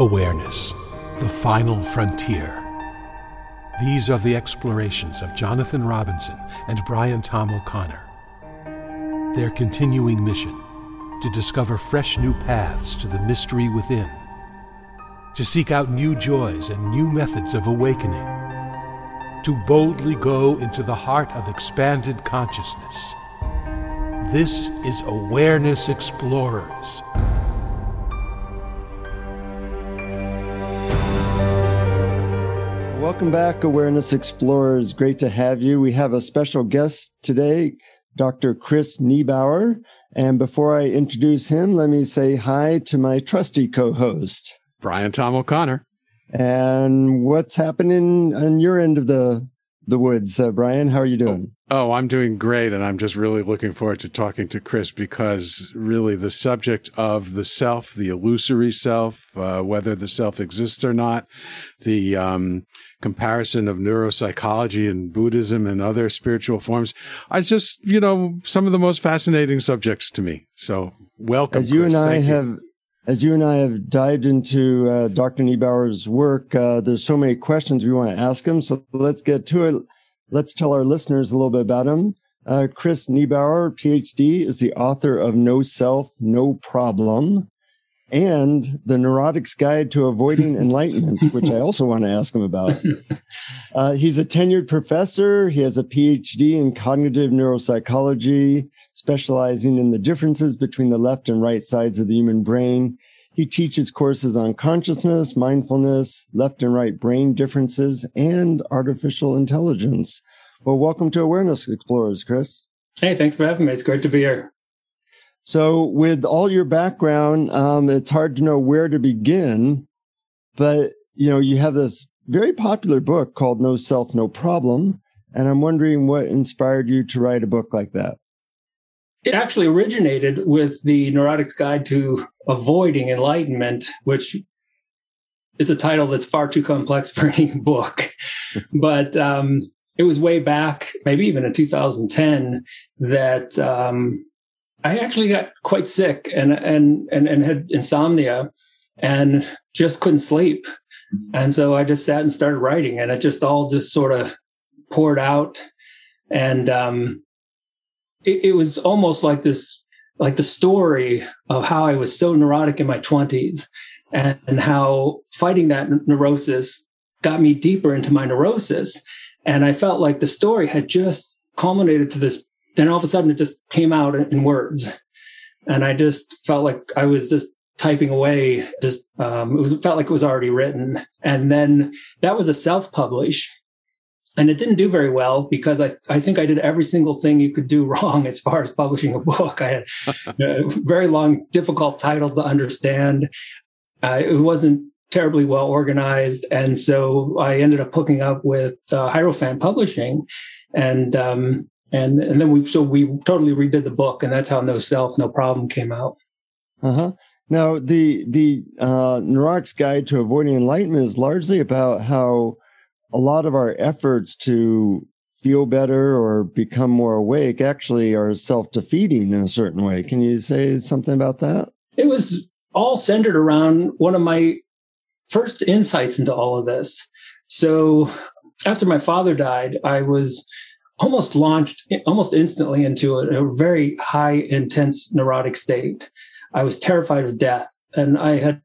Awareness, the final frontier. These are the explorations of Jonathan Robinson and Brian Tom O'Connor. Their continuing mission to discover fresh new paths to the mystery within, to seek out new joys and new methods of awakening, to boldly go into the heart of expanded consciousness. This is Awareness Explorers. Welcome back, Awareness Explorers. Great to have you. We have a special guest today, Dr. Chris Niebauer. And before I introduce him, let me say hi to my trusty co-host, Brian Tom O'Connor. And what's happening on your end of the the woods, uh, Brian? How are you doing? Oh, I'm doing great. And I'm just really looking forward to talking to Chris because really the subject of the self, the illusory self, uh, whether the self exists or not, the um, comparison of neuropsychology and Buddhism and other spiritual forms are just, you know, some of the most fascinating subjects to me. So welcome. As you Chris. and I Thank have. You. As you and I have dived into uh, Dr. Niebauer's work, uh, there's so many questions we want to ask him. So let's get to it. Let's tell our listeners a little bit about him. Uh, Chris Niebauer, PhD, is the author of No Self, No Problem and The Neurotic's Guide to Avoiding Enlightenment, which I also want to ask him about. Uh, he's a tenured professor. He has a PhD in cognitive neuropsychology, specializing in the differences between the left and right sides of the human brain. He teaches courses on consciousness, mindfulness, left and right brain differences, and artificial intelligence. Well, welcome to Awareness Explorers, Chris. Hey, thanks for having me. It's great to be here. So, with all your background, um, it's hard to know where to begin, but you know, you have this very popular book called No Self, No Problem. And I'm wondering what inspired you to write a book like that. It actually originated with the Neurotic's Guide to Avoiding Enlightenment, which is a title that's far too complex for any book. but um, it was way back, maybe even in 2010, that um, I actually got quite sick and, and, and, and had insomnia and just couldn't sleep. And so I just sat and started writing and it just all just sort of poured out. And um, it, it, was almost like this, like the story of how I was so neurotic in my 20s and, and how fighting that neurosis got me deeper into my neurosis. And I felt like the story had just culminated to this. Then all of a sudden it just came out in, words. And I just felt like I was just typing away just um, it was it felt like it was already written and then that was a self-publish and it didn't do very well because I, I think I did every single thing you could do wrong as far as publishing a book. I had a very long, difficult title to understand. Uh, it wasn't terribly well organized. And so I ended up hooking up with uh, Hierophant Publishing. And, um, and, and then we, so we totally redid the book and that's how No Self, No Problem came out. Uh huh. Now, the the uh, Neurotic's Guide to Avoiding Enlightenment is largely about how a lot of our efforts to feel better or become more awake actually are self defeating in a certain way. Can you say something about that? It was all centered around one of my first insights into all of this. So, after my father died, I was almost launched almost instantly into a, a very high, intense neurotic state. I was terrified of death. And I had,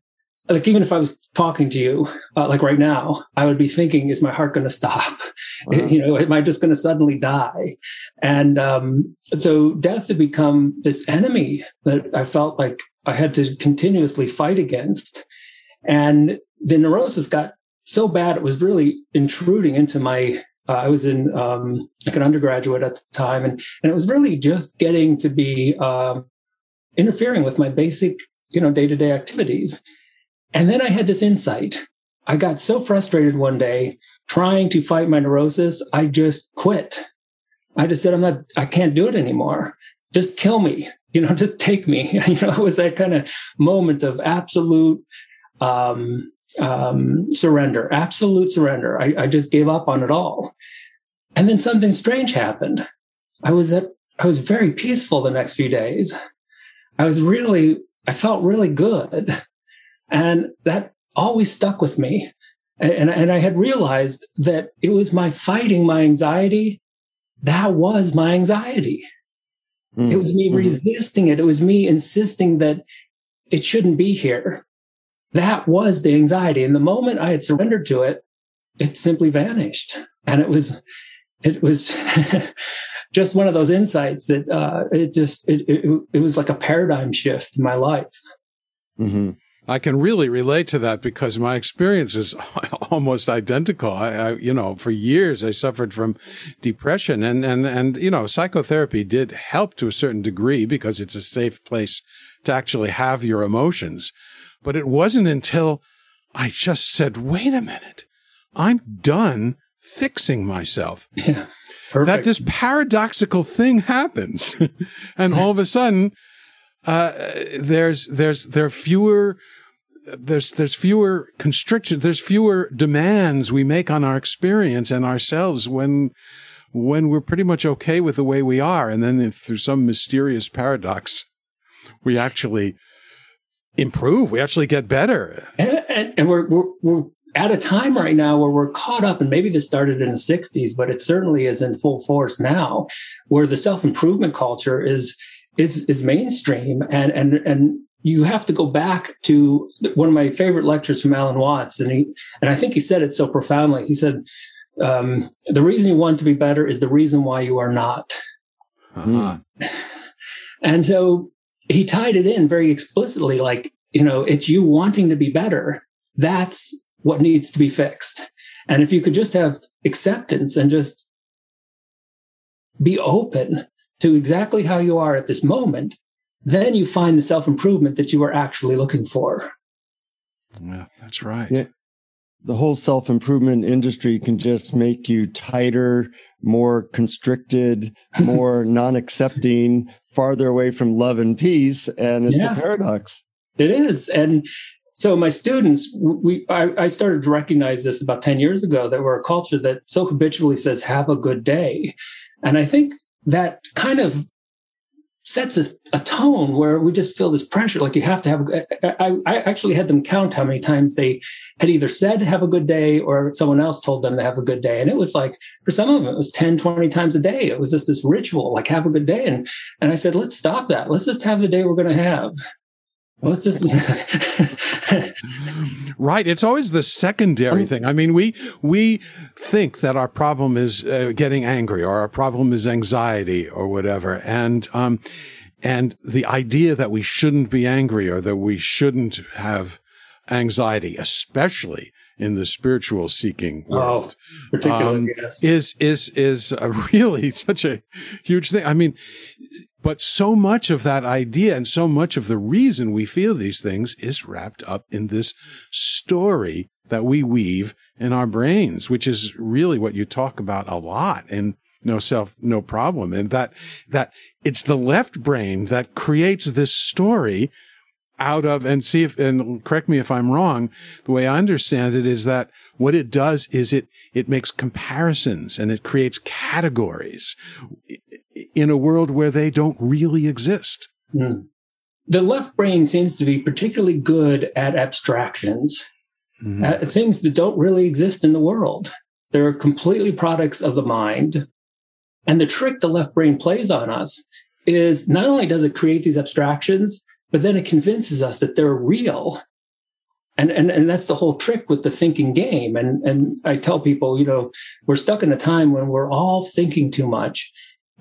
like, even if I was talking to you, uh, like right now, I would be thinking, is my heart going to stop? Wow. You know, am I just going to suddenly die? And um, so death had become this enemy that I felt like I had to continuously fight against. And the neurosis got so bad, it was really intruding into my uh, I was in um, like an undergraduate at the time, and and it was really just getting to be um, interfering with my basic, you know, day to day activities. And then I had this insight. I got so frustrated one day trying to fight my neurosis. I just quit. I just said, I'm not, I can't do it anymore. Just kill me, you know, just take me. you know, it was that kind of moment of absolute, um, um, surrender, absolute surrender. I, I just gave up on it all. And then something strange happened. I was at, I was very peaceful the next few days. I was really, I felt really good. And that always stuck with me. And, and I had realized that it was my fighting my anxiety. That was my anxiety. Mm-hmm. It was me mm-hmm. resisting it. It was me insisting that it shouldn't be here. That was the anxiety. And the moment I had surrendered to it, it simply vanished. And it was, it was just one of those insights that uh, it just, it, it, it, was like a paradigm shift in my life. Mm-hmm. I can really relate to that because my experience is almost identical. I, I, you know, for years I suffered from depression and, and, and, you know, psychotherapy did help to a certain degree because it's a safe place to actually have your emotions. But it wasn't until I just said, wait a minute, I'm done fixing myself. Yeah, that this paradoxical thing happens. and all of a sudden, uh, there's, there's, there are fewer, there's, there's fewer constrictions, there's fewer demands we make on our experience and ourselves when, when we're pretty much okay with the way we are. And then through some mysterious paradox, we actually improve. We actually get better. And, and, and we're, we're, we're at a time right now where we're caught up, and maybe this started in the 60s, but it certainly is in full force now, where the self improvement culture is is is mainstream, and and and you have to go back to one of my favorite lectures from Alan Watts, and he and I think he said it so profoundly. He said, um, "The reason you want to be better is the reason why you are not." Uh-huh. And so he tied it in very explicitly, like you know, it's you wanting to be better. That's what needs to be fixed. And if you could just have acceptance and just be open to exactly how you are at this moment, then you find the self improvement that you are actually looking for. Yeah, that's right. Yeah. The whole self improvement industry can just make you tighter, more constricted, more non accepting, farther away from love and peace. And it's yes, a paradox. It is. And so my students, we I, I, started to recognize this about 10 years ago that we're a culture that so habitually says, have a good day. And I think that kind of sets a, a tone where we just feel this pressure. Like you have to have, I, I actually had them count how many times they had either said, have a good day or someone else told them to have a good day. And it was like, for some of them, it was 10, 20 times a day. It was just this ritual, like have a good day. And, and I said, let's stop that. Let's just have the day we're going to have. Let's just right. It's always the secondary thing. I mean, we we think that our problem is uh, getting angry, or our problem is anxiety, or whatever, and um, and the idea that we shouldn't be angry or that we shouldn't have anxiety, especially in the spiritual seeking oh, world, oh, um, yes. is is is really such a huge thing. I mean, but so much of that idea and so much of the reason we feel these things is wrapped up in this story that we weave in our brains, which is really what you talk about a lot in no self, no problem. And that, that it's the left brain that creates this story out of and see if, and correct me if I'm wrong. The way I understand it is that what it does is it, it makes comparisons and it creates categories in a world where they don't really exist. Mm. The left brain seems to be particularly good at abstractions, mm-hmm. at things that don't really exist in the world. They're completely products of the mind. And the trick the left brain plays on us is not only does it create these abstractions, but then it convinces us that they're real. And, and, and that's the whole trick with the thinking game. And, and I tell people, you know, we're stuck in a time when we're all thinking too much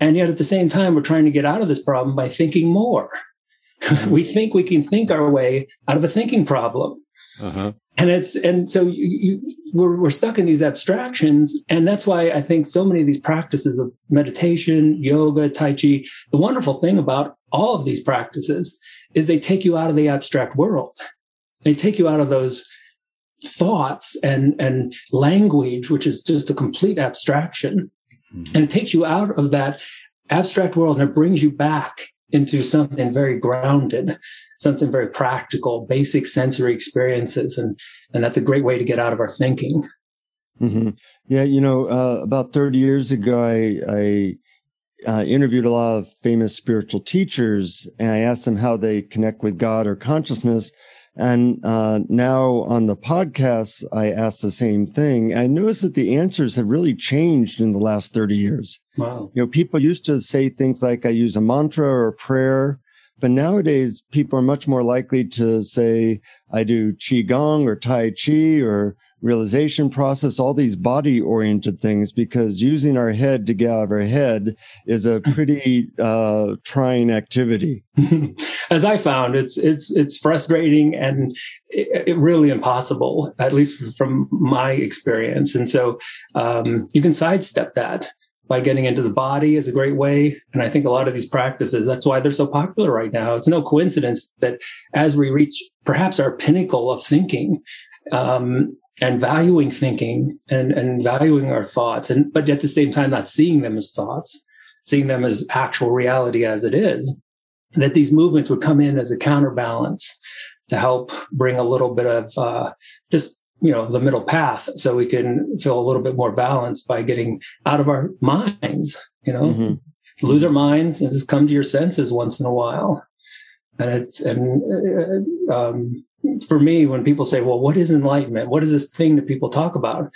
and yet at the same time, we're trying to get out of this problem by thinking more. We think we can think our way out of a thinking problem. Uh-huh. And it's, and so you, you, we're, we're stuck in these abstractions. And that's why I think so many of these practices of meditation, yoga, Tai Chi, the wonderful thing about all of these practices is they take you out of the abstract world. They take you out of those thoughts and, and language, which is just a complete abstraction Mm-hmm. And it takes you out of that abstract world and it brings you back into something very grounded, something very practical, basic sensory experiences. And, and that's a great way to get out of our thinking. Mm-hmm. Yeah. You know, uh, about 30 years ago, I, I uh, interviewed a lot of famous spiritual teachers and I asked them how they connect with God or consciousness. And uh, now on the podcast, I asked the same thing. I noticed that the answers have really changed in the last 30 years. Wow. You know, people used to say things like, I use a mantra or a prayer. But nowadays, people are much more likely to say, I do Qigong or Tai Chi or realization process, all these body oriented things, because using our head to get out of our head is a pretty uh, trying activity. As I found, it's it's it's frustrating and it, it really impossible, at least from my experience. And so um, you can sidestep that by getting into the body is a great way. And I think a lot of these practices, that's why they're so popular right now. It's no coincidence that as we reach perhaps our pinnacle of thinking, um, and valuing thinking and, and valuing our thoughts and but at the same time not seeing them as thoughts seeing them as actual reality as it is that these movements would come in as a counterbalance to help bring a little bit of uh, just you know the middle path so we can feel a little bit more balanced by getting out of our minds you know mm-hmm. lose our minds and just come to your senses once in a while and it's and uh, um, for me, when people say, well, what is enlightenment? What is this thing that people talk about?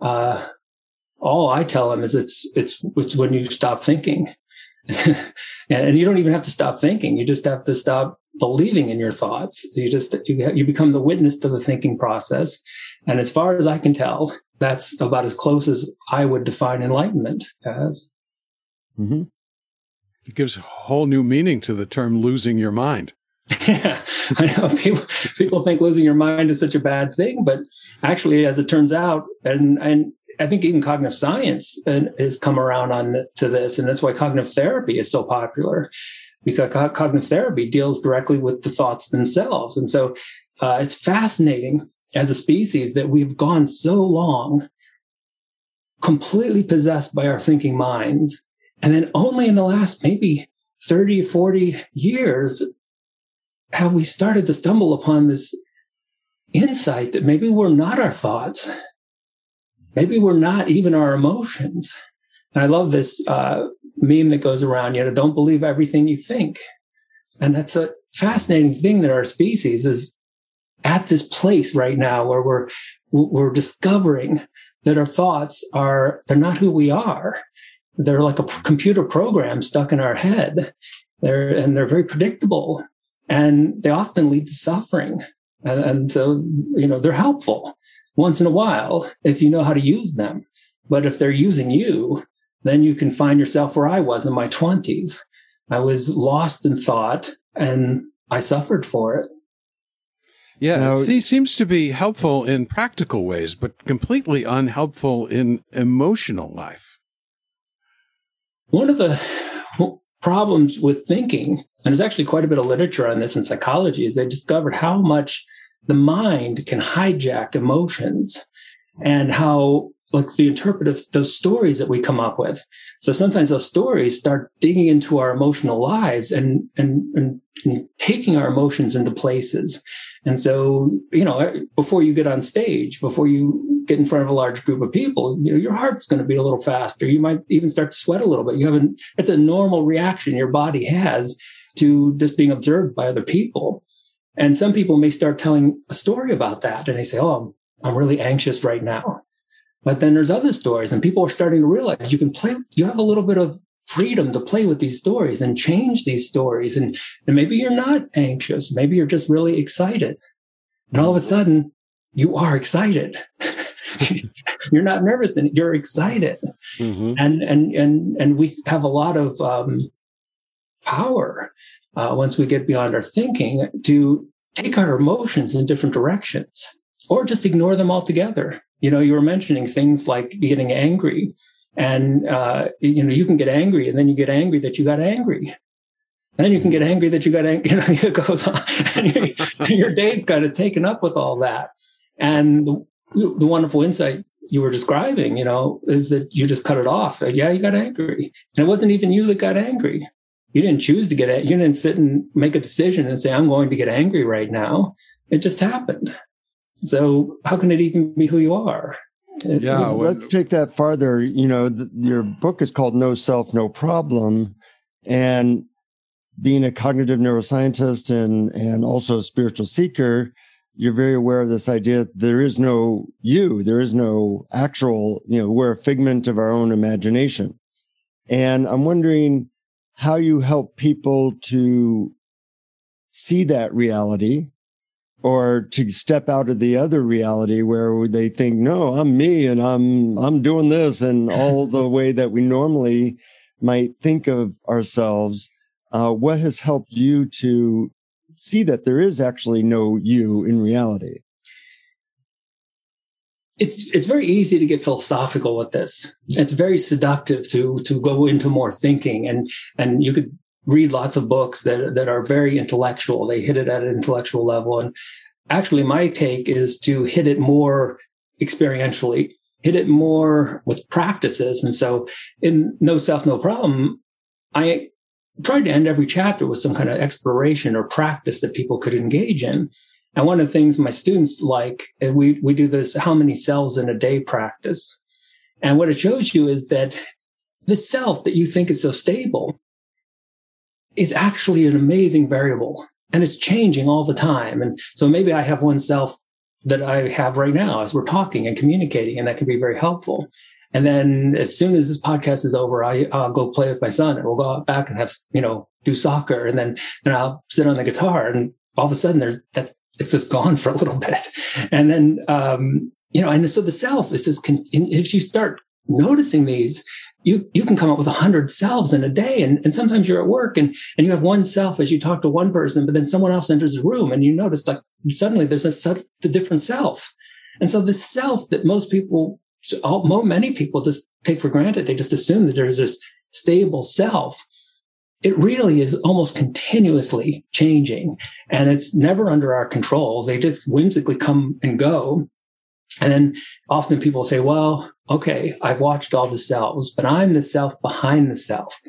Uh, all I tell them is it's, it's, it's when you stop thinking. and you don't even have to stop thinking. You just have to stop believing in your thoughts. You just, you, you become the witness to the thinking process. And as far as I can tell, that's about as close as I would define enlightenment as. Mm-hmm. It gives a whole new meaning to the term losing your mind. Yeah, I know people people think losing your mind is such a bad thing, but actually, as it turns out, and and I think even cognitive science has come around on to this, and that's why cognitive therapy is so popular, because cognitive therapy deals directly with the thoughts themselves, and so uh, it's fascinating as a species that we've gone so long completely possessed by our thinking minds, and then only in the last maybe 30, 40 years have we started to stumble upon this insight that maybe we're not our thoughts. Maybe we're not even our emotions. And I love this uh, meme that goes around, you know, don't believe everything you think. And that's a fascinating thing that our species is at this place right now where we're, we're discovering that our thoughts are, they're not who we are. They're like a computer program stuck in our head. They're, and they're very predictable and they often lead to suffering. And, and so, you know, they're helpful once in a while if you know how to use them. But if they're using you, then you can find yourself where I was in my 20s. I was lost in thought and I suffered for it. Yeah, now, he seems to be helpful in practical ways, but completely unhelpful in emotional life. One of the problems with thinking, and there's actually quite a bit of literature on this in psychology, is they discovered how much the mind can hijack emotions and how like the interpretive those stories that we come up with. So sometimes those stories start digging into our emotional lives and, and, and, and taking our emotions into places. And so, you know, before you get on stage, before you get in front of a large group of people, you know, your heart's going to beat a little faster. You might even start to sweat a little bit. You have an, it's a normal reaction your body has to just being observed by other people. And some people may start telling a story about that and they say, Oh, I'm, I'm really anxious right now. But then there's other stories and people are starting to realize you can play, you have a little bit of freedom to play with these stories and change these stories. And, and maybe you're not anxious. Maybe you're just really excited. And all of a sudden you are excited. you're not nervous and you're excited. Mm-hmm. And, and, and, and we have a lot of, um, power, uh, once we get beyond our thinking to take our emotions in different directions or just ignore them altogether. You know, you were mentioning things like getting angry and, uh, you know, you can get angry and then you get angry that you got angry. And then you can get angry that you got angry. You know, it goes on and your day's kind of taken up with all that. And the, the wonderful insight you were describing, you know, is that you just cut it off. Yeah, you got angry. And it wasn't even you that got angry. You didn't choose to get it. You didn't sit and make a decision and say, I'm going to get angry right now. It just happened. So how can it even be who you are? Yeah. Let's take that farther. You know, the, your book is called No Self, No Problem. And being a cognitive neuroscientist and and also a spiritual seeker, you're very aware of this idea that there is no you, there is no actual, you know, we're a figment of our own imagination. And I'm wondering how you help people to see that reality or to step out of the other reality where they think no i'm me and i'm i'm doing this. And all the way that we normally might think of ourselves uh, what has helped you to see that there is actually no you in reality? It's it's very easy to get philosophical with this. It's very seductive to to go into more thinking. And and you could read lots of books that that are very intellectual. They hit it at an intellectual level. And actually my take is to hit it more experientially, hit it more with practices. And so in No Self, No Problem, I tried to end every chapter with some kind of exploration or practice that people could engage in. And one of the things my students like, we, we do this how many cells in a day practice. And what it shows you is that the self that you think is so stable is actually an amazing variable and it's changing all the time. And so maybe I have one self that I have right now as we're talking and communicating, and that can be very helpful. And then as soon as this podcast is over, I, will go play with my son and we'll go out back and have, you know, do soccer. And then, then I'll sit on the guitar and all of a sudden there's that it's just gone for a little bit. And then, um, you know, and so the self is just, con- if you start noticing these, you, you can come up with a hundred selves in a day. And, and sometimes you're at work and, and you have one self as you talk to one person, but then someone else enters the room and you notice like suddenly there's a, such a different self. And so the self that most people, all, many people just take for granted, they just assume that there's this stable self it really is almost continuously changing and it's never under our control. They just whimsically come and go. And then often people say, well, okay, I've watched all the selves, but I'm the self behind the self.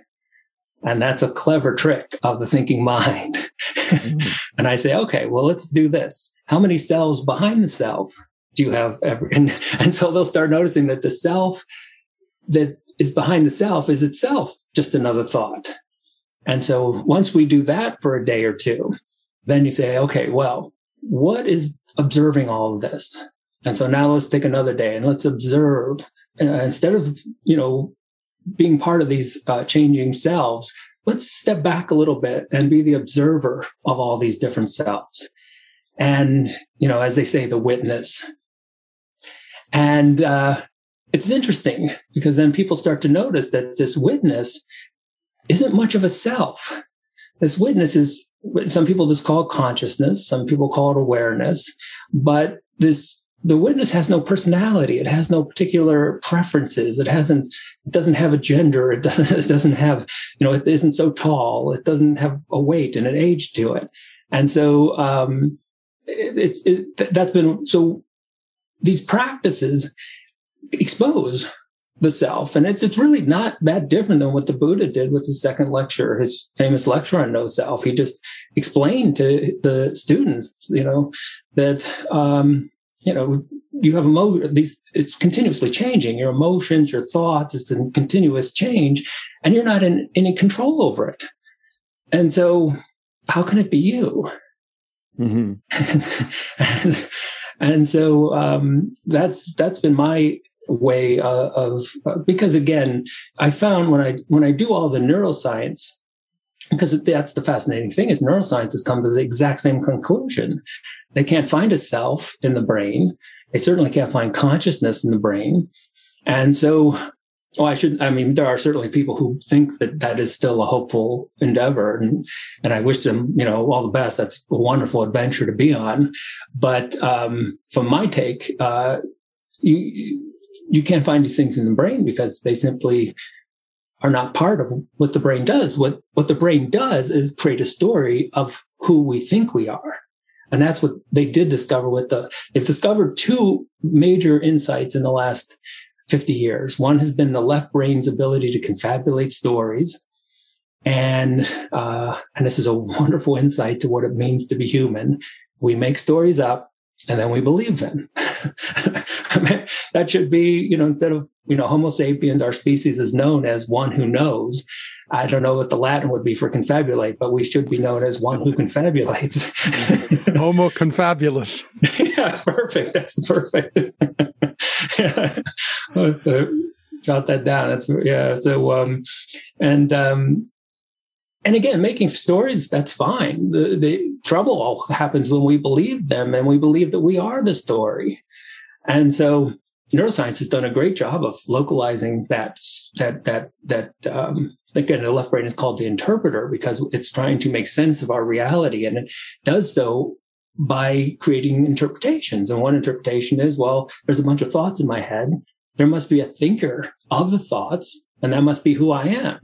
And that's a clever trick of the thinking mind. Mm-hmm. and I say, okay, well, let's do this. How many selves behind the self do you have ever? And, and so they'll start noticing that the self that is behind the self is itself just another thought. And so once we do that for a day or two, then you say, okay, well, what is observing all of this? And so now let's take another day and let's observe uh, instead of, you know, being part of these uh, changing selves, let's step back a little bit and be the observer of all these different selves. And, you know, as they say, the witness. And, uh, it's interesting because then people start to notice that this witness isn't much of a self. This witness is, some people just call it consciousness. Some people call it awareness, but this, the witness has no personality. It has no particular preferences. It hasn't, it doesn't have a gender. It doesn't, it doesn't have, you know, it isn't so tall. It doesn't have a weight and an age to it. And so, um, it, it, that's been, so these practices expose the self. And it's, it's really not that different than what the Buddha did with his second lecture, his famous lecture on no self. He just explained to the students, you know, that, um, you know, you have emo- these, it's continuously changing your emotions, your thoughts, it's in continuous change and you're not in any control over it. And so how can it be you? Mm-hmm. and, and, so, um, that's, that's been my way uh, of uh, because again i found when i when i do all the neuroscience because that's the fascinating thing is neuroscience has come to the exact same conclusion they can't find a self in the brain they certainly can't find consciousness in the brain and so Oh, I should. I mean, there are certainly people who think that that is still a hopeful endeavor, and and I wish them, you know, all the best. That's a wonderful adventure to be on. But um, from my take, uh, you, you can't find these things in the brain because they simply are not part of what the brain does. What, what the brain does is create a story of who we think we are. And that's what they did discover with the, they've discovered two major insights in the last 50 years. One has been the left brain's ability to confabulate stories. And, uh, and this is a wonderful insight to what it means to be human. We make stories up and then we believe them. I mean, that should be, you know, instead of, you know, Homo sapiens, our species is known as one who knows. I don't know what the Latin would be for confabulate, but we should be known as one who confabulates. Homo confabulus. yeah, perfect. That's perfect. So Jot that down. That's yeah. So um, and um, and again, making stories, that's fine. The, the trouble all happens when we believe them and we believe that we are the story. And so neuroscience has done a great job of localizing that, that, that, that, um, again, the left brain is called the interpreter because it's trying to make sense of our reality. And it does so by creating interpretations. And one interpretation is, well, there's a bunch of thoughts in my head. There must be a thinker of the thoughts, and that must be who I am.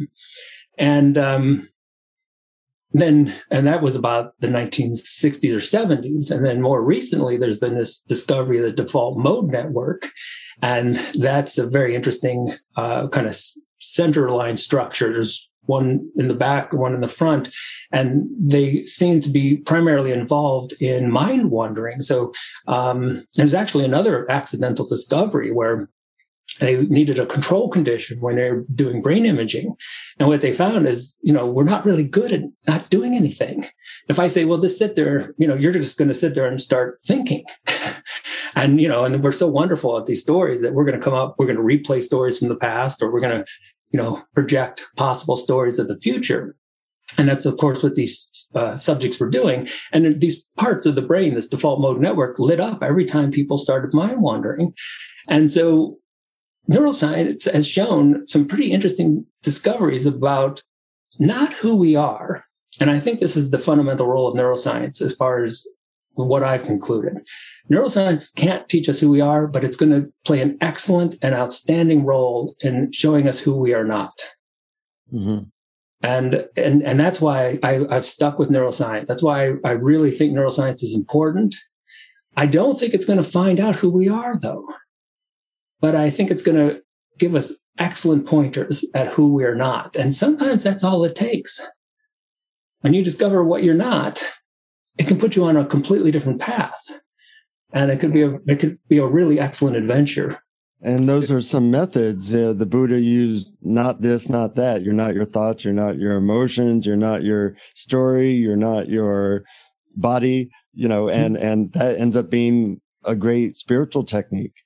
And, um, then and that was about the 1960s or 70s and then more recently there's been this discovery of the default mode network. And that's a very interesting uh, kind of center line structure. There's one in the back one in the front. And they seem to be primarily involved in mind wandering. So um, there's actually another accidental discovery where they needed a control condition when they're doing brain imaging. And what they found is, you know, we're not really good at not doing anything. If I say, well, just sit there, you know, you're just going to sit there and start thinking. and, you know, and we're so wonderful at these stories that we're going to come up, we're going to replay stories from the past, or we're going to, you know, project possible stories of the future. And that's, of course, what these uh, subjects were doing. And these parts of the brain, this default mode network lit up every time people started mind wandering. And so neuroscience has shown some pretty interesting discoveries about not who we are. And I think this is the fundamental role of neuroscience as far as what I've concluded. Neuroscience can't teach us who we are, but it's going to play an excellent and outstanding role in showing us who we are not. Mm-hmm. And, and, and that's why I, I've stuck with neuroscience. That's why I, I really think neuroscience is important. I don't think it's going to find out who we are, though but I think it's going to give us excellent pointers at who we're not. And sometimes that's all it takes. When you discover what you're not, it can put you on a completely different path. And it could be a, it could be a really excellent adventure. And those are some methods. Uh, the Buddha used not this, not that. You're not your thoughts. You're not your emotions. You're not your story. You're not your body, you know, and, and that ends up being a great spiritual technique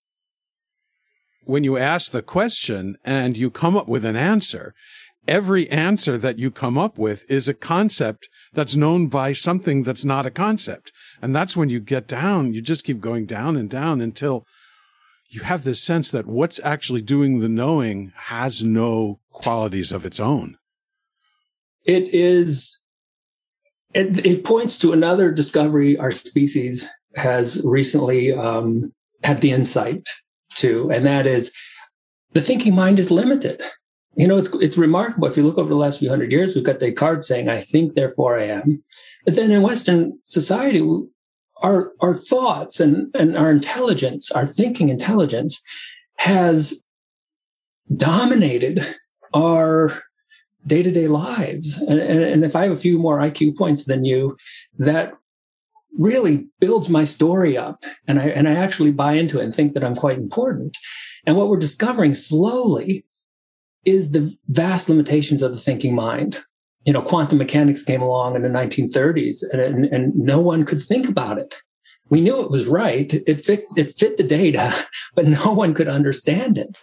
when you ask the question and you come up with an answer, every answer that you come up with is a concept that's known by something that's not a concept. And that's when you get down, you just keep going down and down until you have this sense that what's actually doing the knowing has no qualities of its own. It is, it, it points to another discovery our species has recently um, had the insight to, and that is the thinking mind is limited. You know, it's it's remarkable. If you look over the last few hundred years, we've got Descartes saying, "I think, therefore I am." But then in Western society, our our thoughts and and our intelligence, our thinking intelligence, has dominated our day to day lives. And, and, and if I have a few more IQ points than you, that really builds my story up and I, and I actually buy into it and think that I'm quite important. And what we're discovering slowly is the vast limitations of the thinking mind. You know, quantum mechanics came along in the 1930s and, and, and no one could think about it. We knew it was right. It fit, it fit the data, but no one could understand it.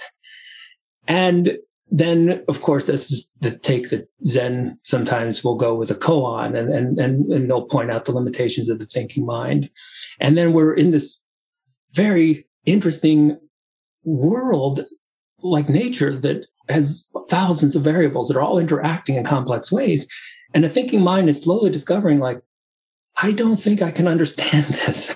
And then of course this is the take that zen sometimes will go with a koan and, and and and they'll point out the limitations of the thinking mind. And then we're in this very interesting world like nature that has thousands of variables that are all interacting in complex ways. And the thinking mind is slowly discovering like i don't think i can understand this.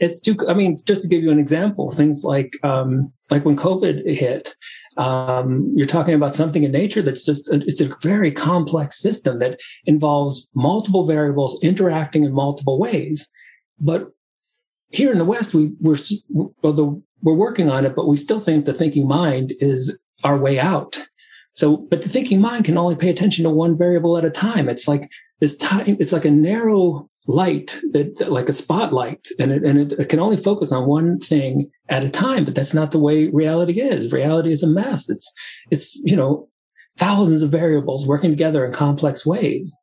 It's too i mean just to give you an example things like um like when covid hit um, you're talking about something in nature that's just it's a very complex system that involves multiple variables interacting in multiple ways. But here in the west we we're although we're working on it but we still think the thinking mind is our way out. So but the thinking mind can only pay attention to one variable at a time. It's like this time it's like a narrow light that like a spotlight and it, and it, it, can only focus on one thing at a time but that's not the way reality is reality is a mess it's it's you know thousands of variables working together in complex ways.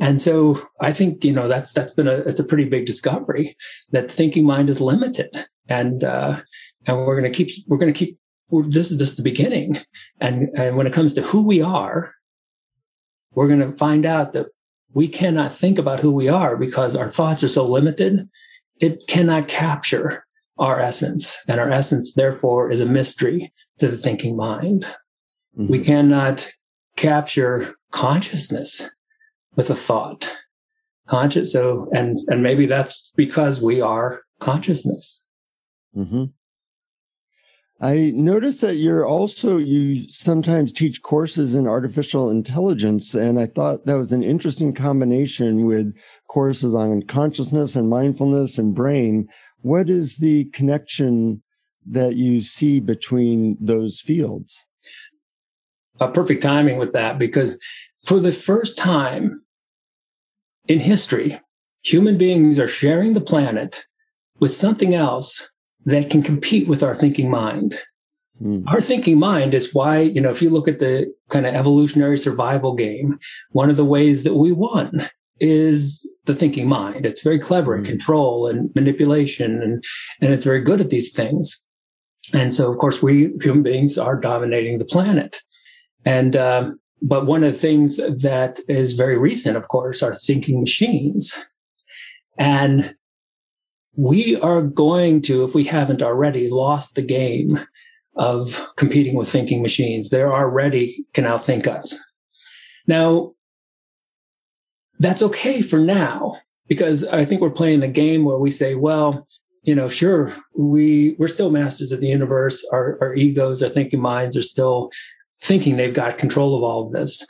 And so I think, you know, that's, that's been a, it's a pretty big discovery that thinking mind is limited. And, uh, and we're going to keep, we're going to keep, this is just the beginning. And, and when it comes to who we are, we're going to find out that we cannot think about who we are because our thoughts are so limited. It cannot capture our essence and our essence therefore is a mystery to the thinking mind. Mm-hmm. We cannot capture consciousness with a thought. Conscious. So, and, and maybe that's because we are consciousness. Mm-hmm. I noticed that you're also, you sometimes teach courses in artificial intelligence. And I thought that was an interesting combination with courses on consciousness and mindfulness and brain. What is the connection that you see between those fields? A perfect timing with that because for the first time in history, human beings are sharing the planet with something else that can compete with our thinking mind. Mm. Our thinking mind is why, you know, if you look at the kind of evolutionary survival game, one of the ways that we won is the thinking mind. It's very clever at mm. control and manipulation and, and it's very good at these things. And so, of course, we human beings are dominating the planet. And, um, but one of the things that is very recent, of course, are thinking machines. And we are going to, if we haven't already, lost the game of competing with thinking machines. They already can outthink us. Now, that's okay for now because I think we're playing a game where we say, well, you know, sure, we we're still masters of the universe. Our, our egos, our thinking minds are still thinking they've got control of all of this.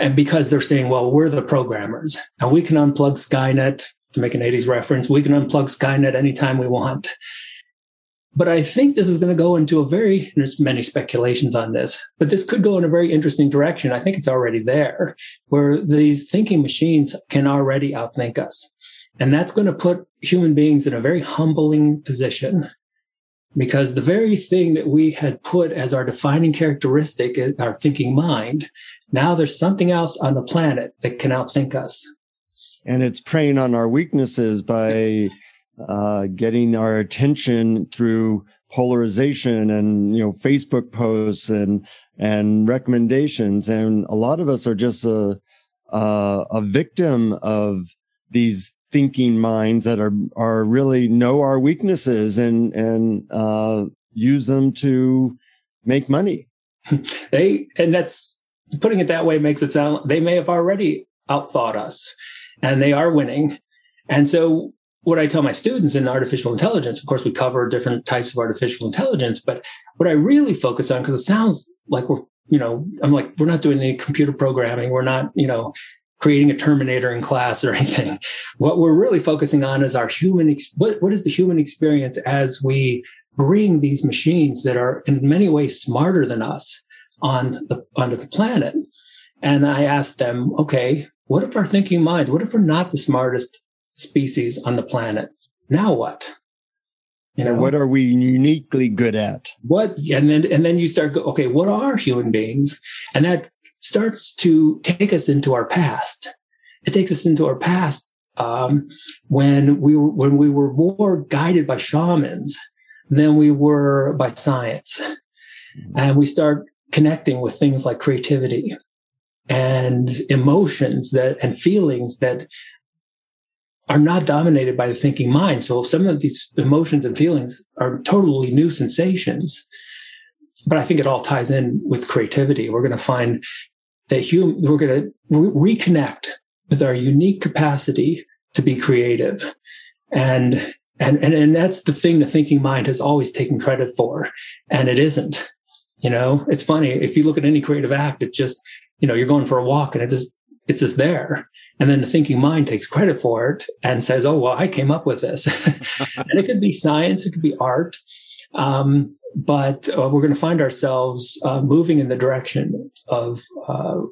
And because they're saying, well, we're the programmers and we can unplug Skynet to make an 80s reference. We can unplug Skynet anytime we want. But I think this is going to go into a very, there's many speculations on this, but this could go in a very interesting direction. I think it's already there where these thinking machines can already outthink us. And that's going to put human beings in a very humbling position because the very thing that we had put as our defining characteristic, our thinking mind, now there's something else on the planet that can outthink us. And it's preying on our weaknesses by uh, getting our attention through polarization and you know Facebook posts and and recommendations. And a lot of us are just a a, a victim of these thinking minds that are are really know our weaknesses and and uh, use them to make money. They and that's putting it that way makes it sound they may have already outthought us, and they are winning. And so, what I tell my students in artificial intelligence, of course, we cover different types of artificial intelligence, but what I really focus on because it sounds like we're you know, I'm like, we're not doing any computer programming. We're not, you know, creating a terminator in class or anything. What we're really focusing on is our human, ex- what, what is the human experience as we bring these machines that are in many ways smarter than us on the, onto the planet. And I asked them, okay, what if our thinking minds, what if we're not the smartest species on the planet? Now what? You know, what are we uniquely good at? What, and then, and then you start go, okay, what are human beings? And that starts to take us into our past. It takes us into our past um, when we were when we were more guided by shamans than we were by science, mm-hmm. and we start connecting with things like creativity and emotions that and feelings that are not dominated by the thinking mind. So some of these emotions and feelings are totally new sensations. But I think it all ties in with creativity. We're going to find that we're going to re- reconnect with our unique capacity to be creative. And, and, and, and that's the thing the thinking mind has always taken credit for. And it isn't, you know, it's funny. If you look at any creative act, it just, you know, you're going for a walk and it just, it's just there. And then the thinking mind takes credit for it and says, Oh, well, I came up with this. and it could be science. It could be art. Um, but uh, we're going to find ourselves uh, moving in the direction of uh,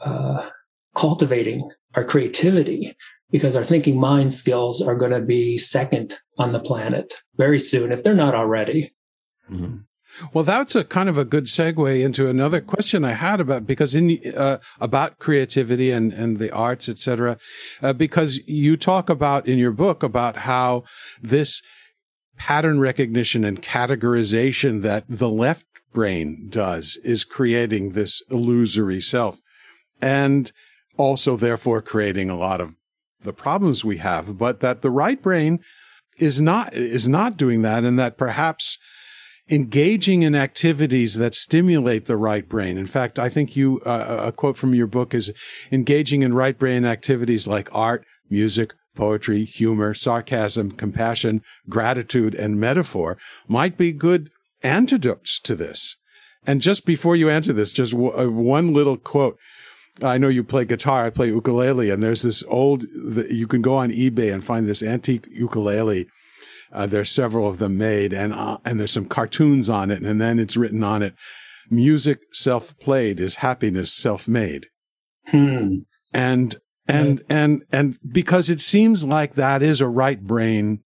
uh, cultivating our creativity because our thinking mind skills are going to be second on the planet very soon if they're not already. Mm-hmm. Well, that's a kind of a good segue into another question I had about because in uh, about creativity and and the arts, etc. Uh, because you talk about in your book about how this pattern recognition and categorization that the left brain does is creating this illusory self, and also therefore creating a lot of the problems we have. But that the right brain is not is not doing that, and that perhaps engaging in activities that stimulate the right brain. In fact, I think you, uh, a quote from your book is engaging in right brain activities like art, music, poetry, humor, sarcasm, compassion, gratitude, and metaphor might be good antidotes to this. And just before you answer this, just w- uh, one little quote. I know you play guitar. I play ukulele, and there's this old. You can go on eBay and find this antique ukulele uh, there's several of them made, and uh, and there's some cartoons on it, and then it's written on it: "Music self-played is happiness self-made." Hmm. And and and and because it seems like that is a right brain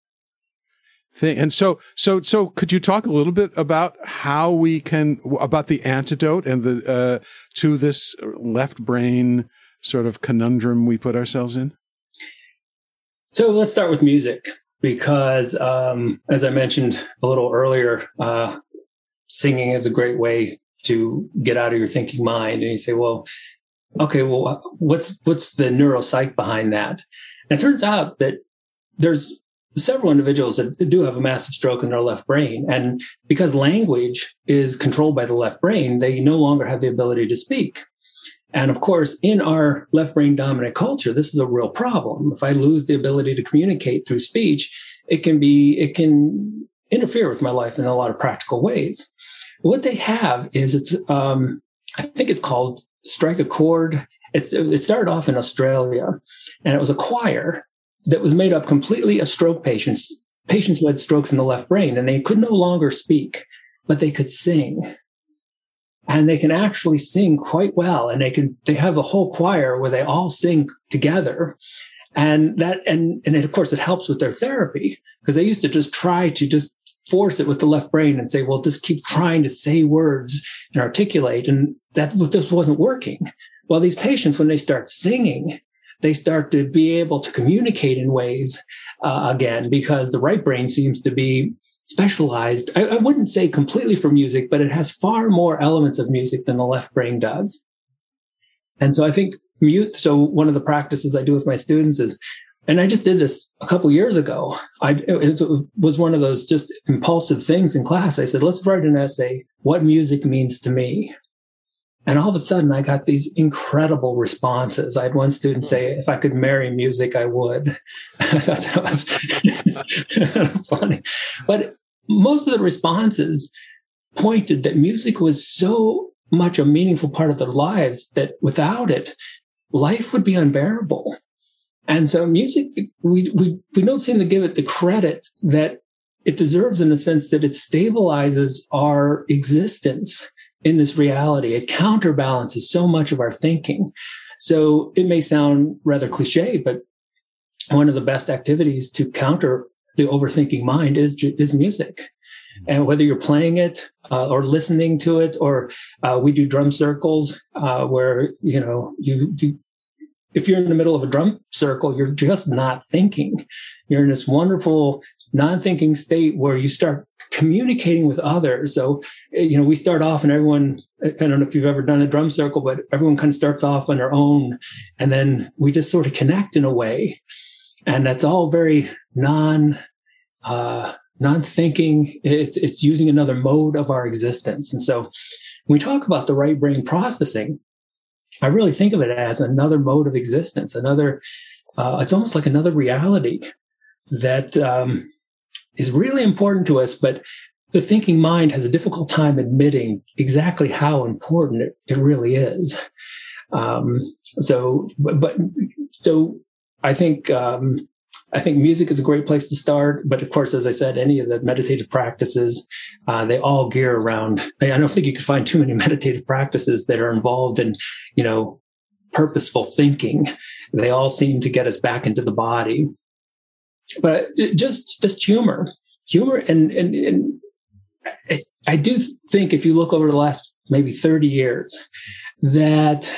thing. And so so so could you talk a little bit about how we can about the antidote and the uh, to this left brain sort of conundrum we put ourselves in? So let's start with music because, um, as I mentioned a little earlier, uh, singing is a great way to get out of your thinking mind. And you say, well, okay, well, what's what's the neuropsych behind that? And it turns out that there's several individuals that do have a massive stroke in their left brain. And because language is controlled by the left brain, they no longer have the ability to speak. And of course, in our left brain dominant culture, this is a real problem. If I lose the ability to communicate through speech, it can be, it can interfere with my life in a lot of practical ways. What they have is it's, um, I think it's called Stroke a Chord. It's, it started off in Australia and it was a choir that was made up completely of stroke patients, patients who had strokes in the left brain and they could no longer speak, but they could sing and they can actually sing quite well and they can they have a whole choir where they all sing together. And that and and it, of course it helps with their therapy because they used to just try to just force it with the left brain and say well just keep trying to say words and articulate and that just wasn't working. Well these patients when they start singing they start to be able to communicate in ways uh, again because the right brain seems to be specialized. I, I, wouldn't say completely for music, but it has far more elements of music than the left brain does. And so I think mute. So one of the practices I do with my students is, and I just did this a couple years ago. I it was one of those just impulsive things in class. I said, let's write an essay. What music means to me. And all of a sudden, I got these incredible responses. I had one student say, if I could marry music, I would. I thought that was funny. But most of the responses pointed that music was so much a meaningful part of their lives that without it, life would be unbearable. And so music, we, we, we don't seem to give it the credit that it deserves in the sense that it stabilizes our existence in this reality. It counterbalances so much of our thinking. So it may sound rather cliche, but one of the best activities to counter the overthinking mind is, is music. And whether you're playing it uh, or listening to it, or uh, we do drum circles uh, where you know you, you if you're in the middle of a drum circle, you're just not thinking. You're in this wonderful non-thinking state where you start communicating with others. So, you know, we start off and everyone, I don't know if you've ever done a drum circle, but everyone kind of starts off on their own. And then we just sort of connect in a way. And that's all very non, uh, non-thinking. It's, it's using another mode of our existence. And so when we talk about the right brain processing, I really think of it as another mode of existence, another, uh, it's almost like another reality that, um, is really important to us, but the thinking mind has a difficult time admitting exactly how important it, it really is. Um, so, but, so I think, um, I think music is a great place to start. But of course, as I said, any of the meditative practices, uh, they all gear around. I don't think you could find too many meditative practices that are involved in, you know, purposeful thinking. They all seem to get us back into the body but just just humor, humor, and and, and I, do think if you look over the last maybe 30 years, that,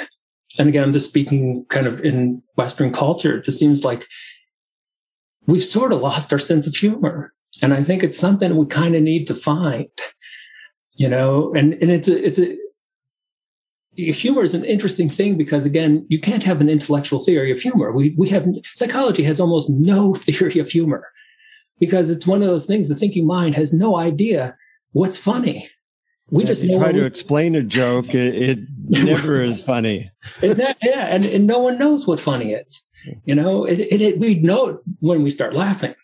and again, I'm just speaking kind of in Western culture, it just seems like we've sort of lost our sense of humor. And I think it's something we kind of need to find, you know, and, and it's a, it's a, humor is an interesting thing because again, you can't have an intellectual theory of humor. We, we have psychology has almost no theory of humor because it's one of those things. The thinking mind has no idea what's funny. We yeah, just try to we, explain a joke. It, it never is funny. It, yeah, and, and no one knows what funny is. You know, it, it, we know when we start laughing,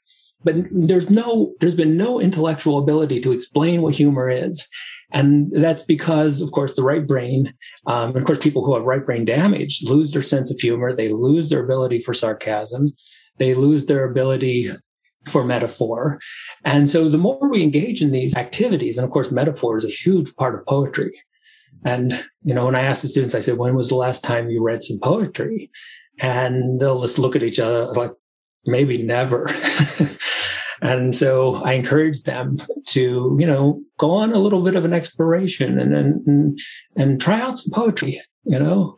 but there's no, there's been no intellectual ability to explain what humor is. And that's because, of course, the right brain, um, of course, people who have right brain damage lose their sense of humor. They lose their ability for sarcasm. They lose their ability for metaphor. And so the more we engage in these activities, and of course, metaphor is a huge part of poetry. And, you know, when I ask the students, I said, when was the last time you read some poetry? And they'll just look at each other like, maybe never. and so I encourage them to, you know, go on a little bit of an exploration and, and, and, try out some poetry, you know?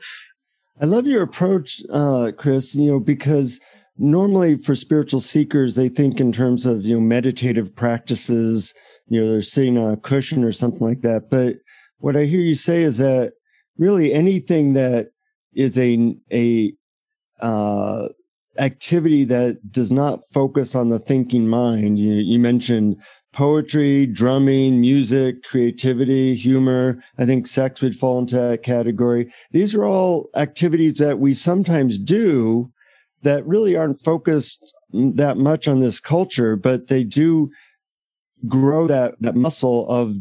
I love your approach, uh, Chris, you know, because normally for spiritual seekers, they think in terms of, you know, meditative practices, you know, they're sitting on a cushion or something like that. But what I hear you say is that really anything that is a, a, uh, activity that does not focus on the thinking mind. You, you mentioned poetry, drumming, music, creativity, humor. I think sex would fall into that category. These are all activities that we sometimes do that really aren't focused that much on this culture, but they do grow that, that muscle of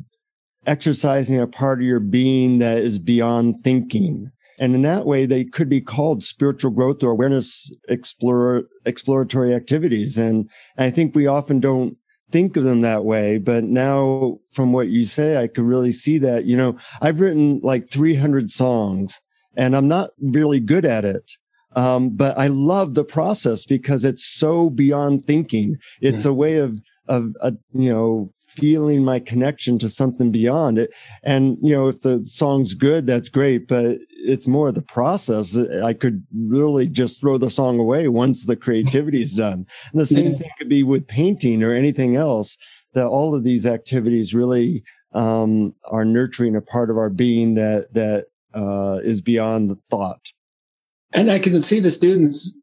exercising a part of your being that is beyond thinking. And in that way, they could be called spiritual growth or awareness explore, exploratory activities. And I think we often don't think of them that way. But now from what you say, I could really see that, you know, I've written like 300 songs and I'm not really good at it. Um, but I love the process because it's so beyond thinking. It's mm. a way of, of, uh, you know, feeling my connection to something beyond it. And, you know, if the song's good, that's great, but it's more the process. I could really just throw the song away once the creativity is done. And the same thing could be with painting or anything else that all of these activities really, um, are nurturing a part of our being that, that, uh, is beyond the thought. And I can see the students,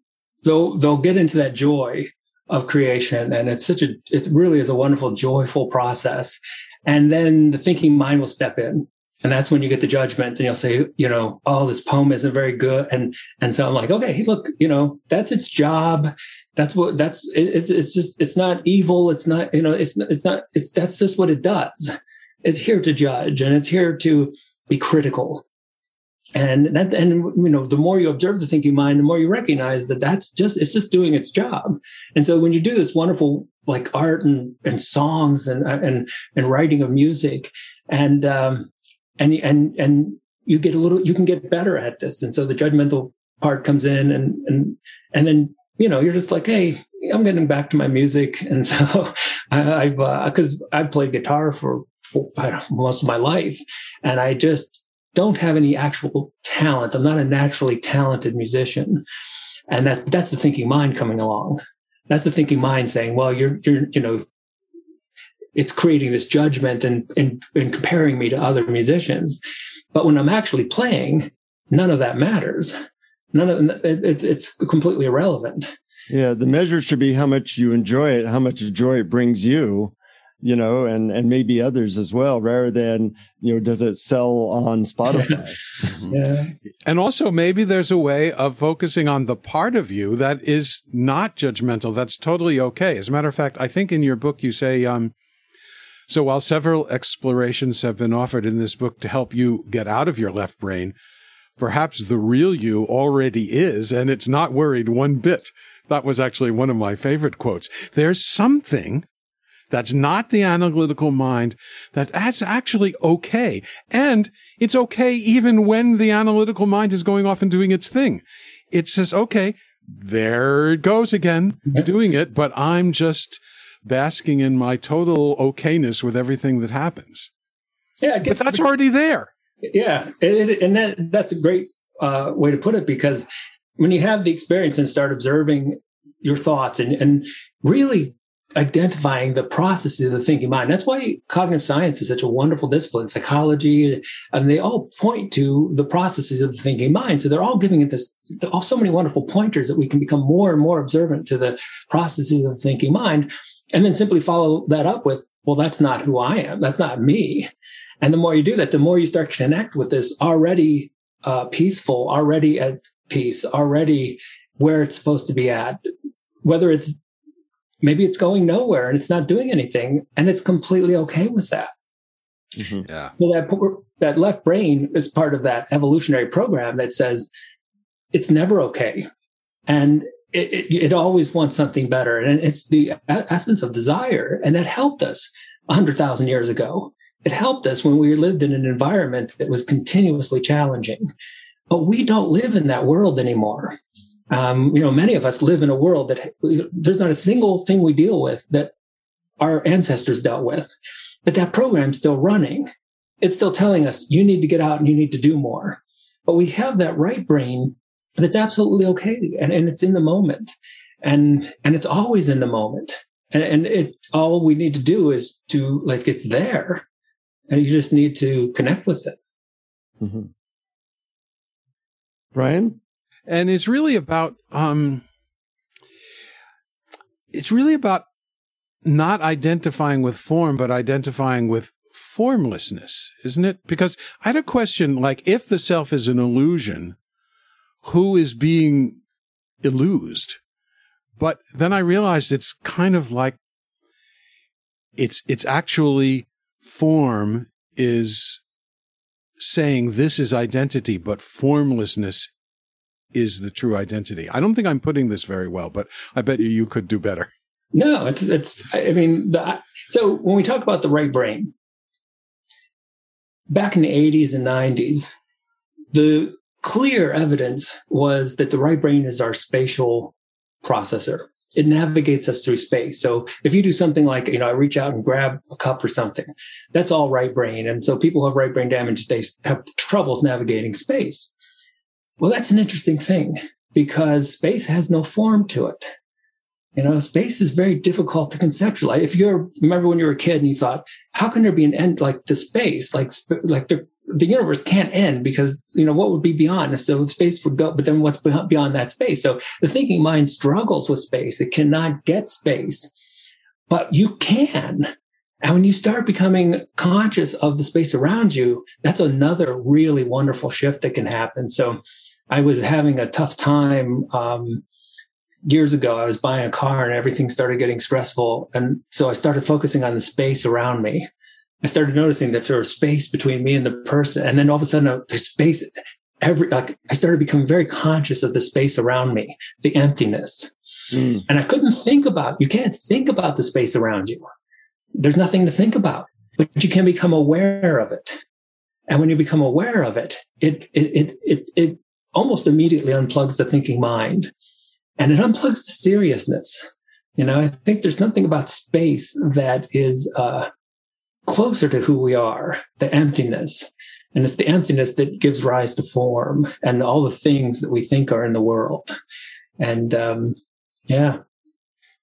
they'll, they'll get into that joy of creation. And it's such a, it really is a wonderful, joyful process. And then the thinking mind will step in. And that's when you get the judgment and you'll say, you know, oh, this poem isn't very good. And, and so I'm like, okay, look, you know, that's its job. That's what, that's, it's, it's just, it's not evil. It's not, you know, it's, it's not, it's, that's just what it does. It's here to judge and it's here to be critical and that and you know the more you observe the thinking mind the more you recognize that that's just it's just doing its job and so when you do this wonderful like art and and songs and and and writing of music and um and and and you get a little you can get better at this and so the judgmental part comes in and and and then you know you're just like hey i'm getting back to my music and so I, i've because uh, i've played guitar for, for most of my life and i just don't have any actual talent. I'm not a naturally talented musician. And that's, that's the thinking mind coming along. That's the thinking mind saying, well, you're, you're, you know, it's creating this judgment and, and, and comparing me to other musicians. But when I'm actually playing, none of that matters. None of it's, it's completely irrelevant. Yeah. The measure should be how much you enjoy it, how much joy it brings you you know, and, and maybe others as well, rather than, you know, does it sell on Spotify? yeah. And also maybe there's a way of focusing on the part of you that is not judgmental. That's totally okay. As a matter of fact, I think in your book you say, um, so while several explorations have been offered in this book to help you get out of your left brain, perhaps the real you already is, and it's not worried one bit. That was actually one of my favorite quotes. There's something that's not the analytical mind. That that's actually okay. And it's okay even when the analytical mind is going off and doing its thing. It says, okay, there it goes again, doing it, but I'm just basking in my total okayness with everything that happens. Yeah, but that's the, already there. Yeah, it, it, and that that's a great uh, way to put it because when you have the experience and start observing your thoughts and, and really identifying the processes of the thinking mind. That's why cognitive science is such a wonderful discipline, psychology, and they all point to the processes of the thinking mind. So they're all giving it this, all so many wonderful pointers that we can become more and more observant to the processes of the thinking mind. And then simply follow that up with, well, that's not who I am. That's not me. And the more you do that, the more you start to connect with this already uh, peaceful, already at peace, already where it's supposed to be at, whether it's maybe it's going nowhere and it's not doing anything and it's completely okay with that mm-hmm. yeah so that that left brain is part of that evolutionary program that says it's never okay and it, it, it always wants something better. And it's the essence of desire. And that helped us 100000 years ago. It helped us when we lived in an environment that was continuously challenging. But we don't live in that world anymore. Um, you know, many of us live in a world that there's not a single thing we deal with that our ancestors dealt with, but that program's still running. It's still telling us you need to get out and you need to do more. But we have that right brain that's absolutely okay and, and it's in the moment and and it's always in the moment and, and it all we need to do is to like it's there and you just need to connect with it mm-hmm. brian and it's really about um, it's really about not identifying with form, but identifying with formlessness, isn't it? Because I had a question like, if the self is an illusion, who is being illused? But then I realized it's kind of like it's it's actually form is saying this is identity, but formlessness is the true identity. I don't think I'm putting this very well, but I bet you you could do better. No, it's it's. I mean, the, so when we talk about the right brain, back in the 80s and 90s, the clear evidence was that the right brain is our spatial processor. It navigates us through space. So if you do something like, you know, I reach out and grab a cup or something, that's all right brain. And so people who have right brain damage, they have troubles navigating space. Well, that's an interesting thing because space has no form to it. You know, space is very difficult to conceptualize. If you're, remember when you were a kid and you thought, how can there be an end like to space? Like, like the, the universe can't end because, you know, what would be beyond? So space would go, but then what's beyond that space? So the thinking mind struggles with space. It cannot get space, but you can. And when you start becoming conscious of the space around you, that's another really wonderful shift that can happen. So I was having a tough time um, years ago. I was buying a car and everything started getting stressful. And so I started focusing on the space around me. I started noticing that there was space between me and the person. And then all of a sudden uh, there's space every, like I started becoming very conscious of the space around me, the emptiness. Mm. And I couldn't think about, you can't think about the space around you. There's nothing to think about, but you can become aware of it. And when you become aware of it, it, it, it, it, it almost immediately unplugs the thinking mind and it unplugs the seriousness. You know, I think there's something about space that is uh, closer to who we are, the emptiness. And it's the emptiness that gives rise to form and all the things that we think are in the world. And um, yeah.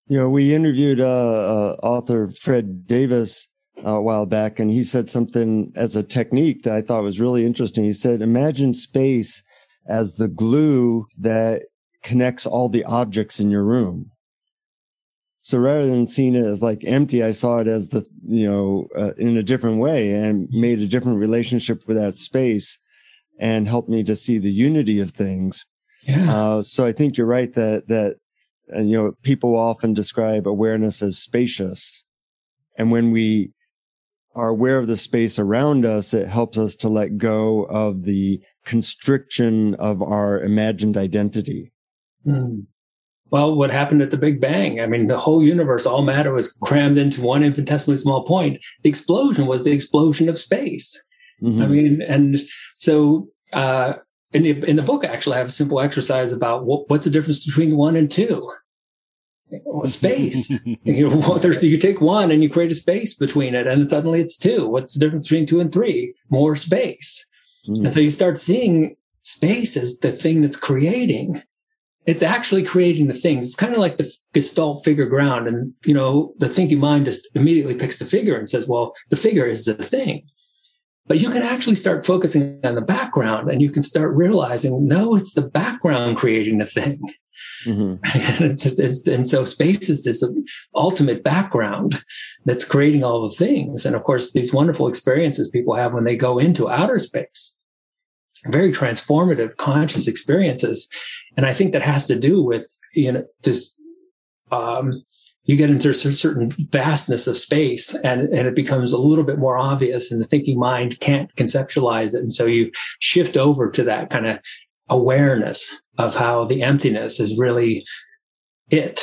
You know, we interviewed uh, uh, author Fred Davis uh, a while back, and he said something as a technique that I thought was really interesting. He said, Imagine space as the glue that connects all the objects in your room. So rather than seeing it as like empty, I saw it as the, you know, uh, in a different way and made a different relationship with that space and helped me to see the unity of things. Yeah. Uh, so I think you're right that, that, uh, you know, people often describe awareness as spacious. And when we are aware of the space around us, it helps us to let go of the constriction of our imagined identity. Mm. Well, what happened at the Big Bang? I mean, the whole universe, all matter was crammed into one infinitesimally small point. The explosion was the explosion of space. Mm-hmm. I mean, and so uh, in the in the book, actually, I have a simple exercise about what, what's the difference between one and two. space. you, know, you take one and you create a space between it, and suddenly it's two. What's the difference between two and three? More space. Mm. And so you start seeing space as the thing that's creating. It's actually creating the things. It's kind of like the Gestalt figure ground. And, you know, the thinking mind just immediately picks the figure and says, well, the figure is the thing. But you can actually start focusing on the background and you can start realizing, no, it's the background creating the thing. Mm-hmm. and, it's just, it's, and so space is this ultimate background that's creating all the things. And of course, these wonderful experiences people have when they go into outer space, very transformative conscious experiences. And I think that has to do with, you know, this, um, you get into a certain vastness of space and, and it becomes a little bit more obvious and the thinking mind can't conceptualize it. And so you shift over to that kind of awareness of how the emptiness is really it.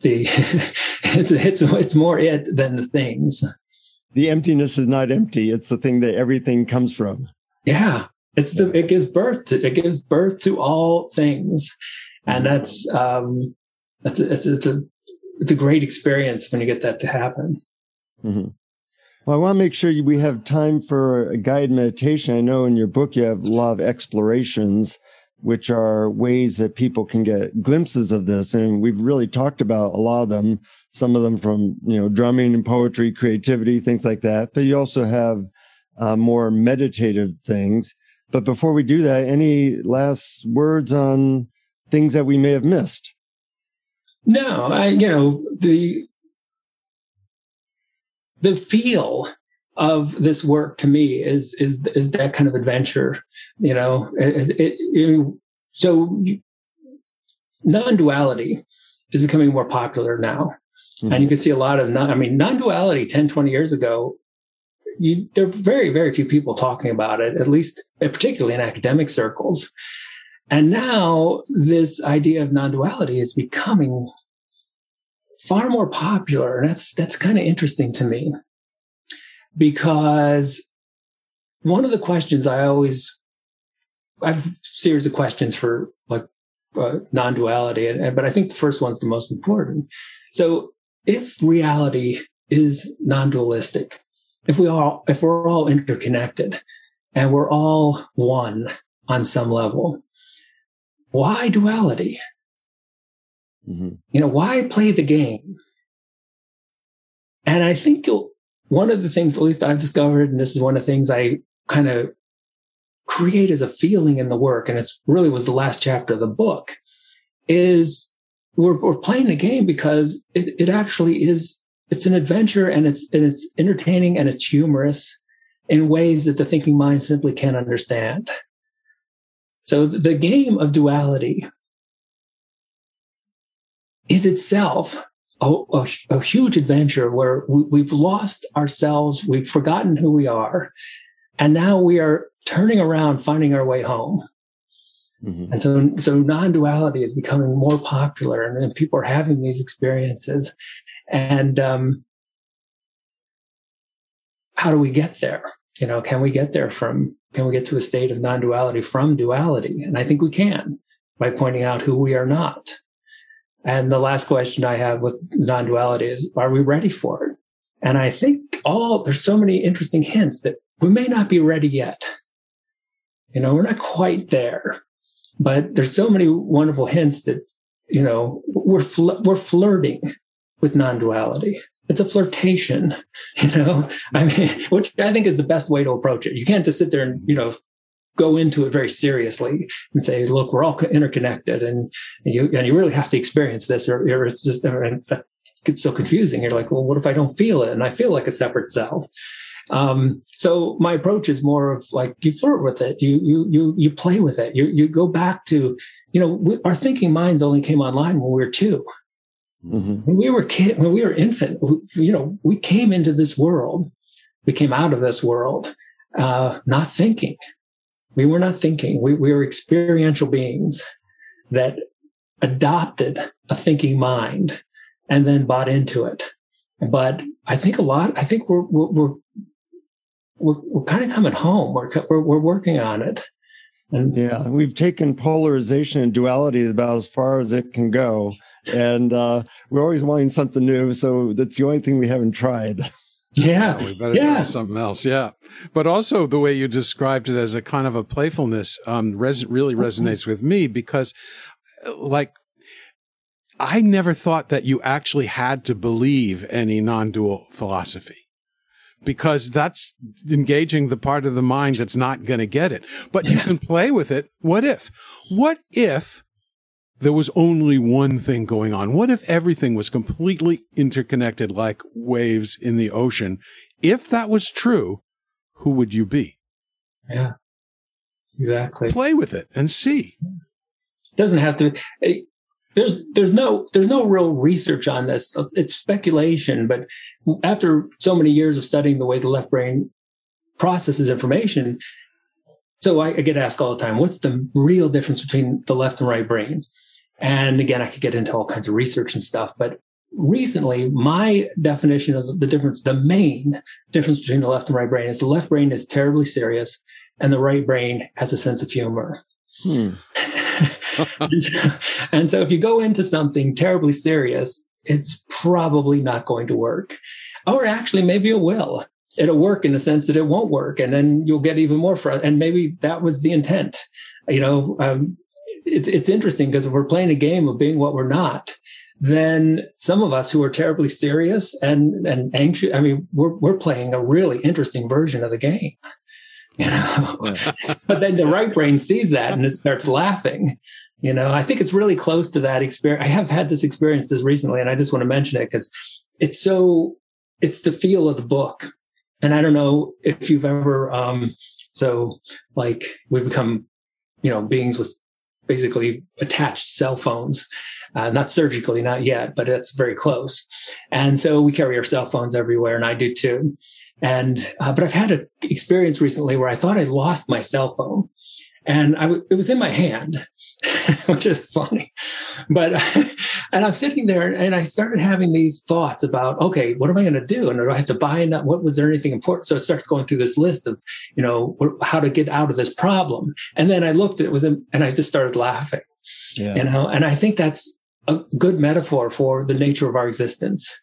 The it's, it's, it's more it than the things. The emptiness is not empty. It's the thing that everything comes from. Yeah. It's the, it gives birth to, it gives birth to all things. And that's, um, that's, it's, it's a, it's a great experience when you get that to happen. Mm-hmm. Well, I want to make sure we have time for a guided meditation. I know in your book you have a lot of explorations, which are ways that people can get glimpses of this. And we've really talked about a lot of them, some of them from, you know, drumming and poetry, creativity, things like that. But you also have uh, more meditative things. But before we do that, any last words on things that we may have missed? No, I, you know, the, the feel of this work to me is, is, is that kind of adventure, you know, it, it, it, so non-duality is becoming more popular now. Mm-hmm. And you can see a lot of, non, I mean, non-duality 10, 20 years ago, you, there are very, very few people talking about it, at least particularly in academic circles. And now this idea of non-duality is becoming far more popular. And that's, that's kind of interesting to me because one of the questions I always, I have a series of questions for like uh, non-duality, and, but I think the first one's the most important. So if reality is non-dualistic, if we all, if we're all interconnected and we're all one on some level, why duality? Mm-hmm. You know, why play the game? And I think you'll, one of the things, at least I've discovered, and this is one of the things I kind of create as a feeling in the work, and it's really was the last chapter of the book, is we're, we're playing the game because it, it actually is, it's an adventure and it's, and it's entertaining and it's humorous in ways that the thinking mind simply can't understand. So the game of duality is itself a, a, a huge adventure where we, have lost ourselves, we've forgotten who we are, and now we are turning around, finding our way home. Mm-hmm. And so, so non-duality is becoming more popular, and, and people are having these experiences. And um, how do we get there? You know, can we get there from? Can we get to a state of non-duality from duality? And I think we can by pointing out who we are not. And the last question I have with non duality is are we ready for it? And I think all there's so many interesting hints that we may not be ready yet. You know, we're not quite there, but there's so many wonderful hints that, you know, we're, fl- we're flirting with non duality. It's a flirtation, you know, I mean, which I think is the best way to approach it. You can't just sit there and, you know, go into it very seriously and say, look, we're all interconnected and, and you, and you really have to experience this or, or it's just, and that gets so confusing. You're like, well, what if I don't feel it? And I feel like a separate self. Um, so my approach is more of like you flirt with it, you you you you play with it, you you go back to, you know, we, our thinking minds only came online when we were 2 mm-hmm. When we were kid, when we were infant, you know, we came into this world, we came out of this world, uh, not thinking. We were not thinking. We, we were experiential beings that adopted a thinking mind and then bought into it. But I think a lot, I think we're, we're, we're, we're, we're kind of coming home. We're, we're, we're working on it. And yeah, we've taken polarization and duality about as far as it can go. And uh, we're always wanting something new. So that's the only thing we haven't tried. Yeah. we better yeah. try something else. Yeah. But also the way you described it as a kind of a playfulness um, res- really resonates with me because, uh, like, I never thought that you actually had to believe any non dual philosophy because that's engaging the part of the mind that's not going to get it. But you can play with it. What if? What if there was only one thing going on? What if everything was completely interconnected like waves in the ocean? If that was true, who would you be? Yeah, exactly. Play with it and see. It doesn't have to. It, eh, there's there's no there's no real research on this. It's speculation, but after so many years of studying the way the left brain processes information, so I, I get asked all the time, what's the real difference between the left and right brain? And again, I could get into all kinds of research and stuff, but recently my definition of the difference, the main difference between the left and right brain is the left brain is terribly serious and the right brain has a sense of humor. Hmm. and, so, and so if you go into something terribly serious, it's probably not going to work. Or actually, maybe it will. It'll work in the sense that it won't work. And then you'll get even more frustrated. And maybe that was the intent. You know, um, it, it's interesting because if we're playing a game of being what we're not, then some of us who are terribly serious and, and anxious, I mean, we're, we're playing a really interesting version of the game. You know, but then the right brain sees that and it starts laughing. You know, I think it's really close to that experience. I have had this experience this recently, and I just want to mention it because it's so, it's the feel of the book. And I don't know if you've ever, um, so like we've become, you know, beings with basically attached cell phones, uh, not surgically, not yet, but it's very close. And so we carry our cell phones everywhere, and I do too. And, uh, but I've had an experience recently where I thought I lost my cell phone and I w- it was in my hand, which is funny. But, and I'm sitting there and I started having these thoughts about, okay, what am I going to do? And do I have to buy enough? What was there anything important? So it starts going through this list of, you know, how to get out of this problem. And then I looked at it was, and I just started laughing, yeah. you know, and I think that's a good metaphor for the nature of our existence.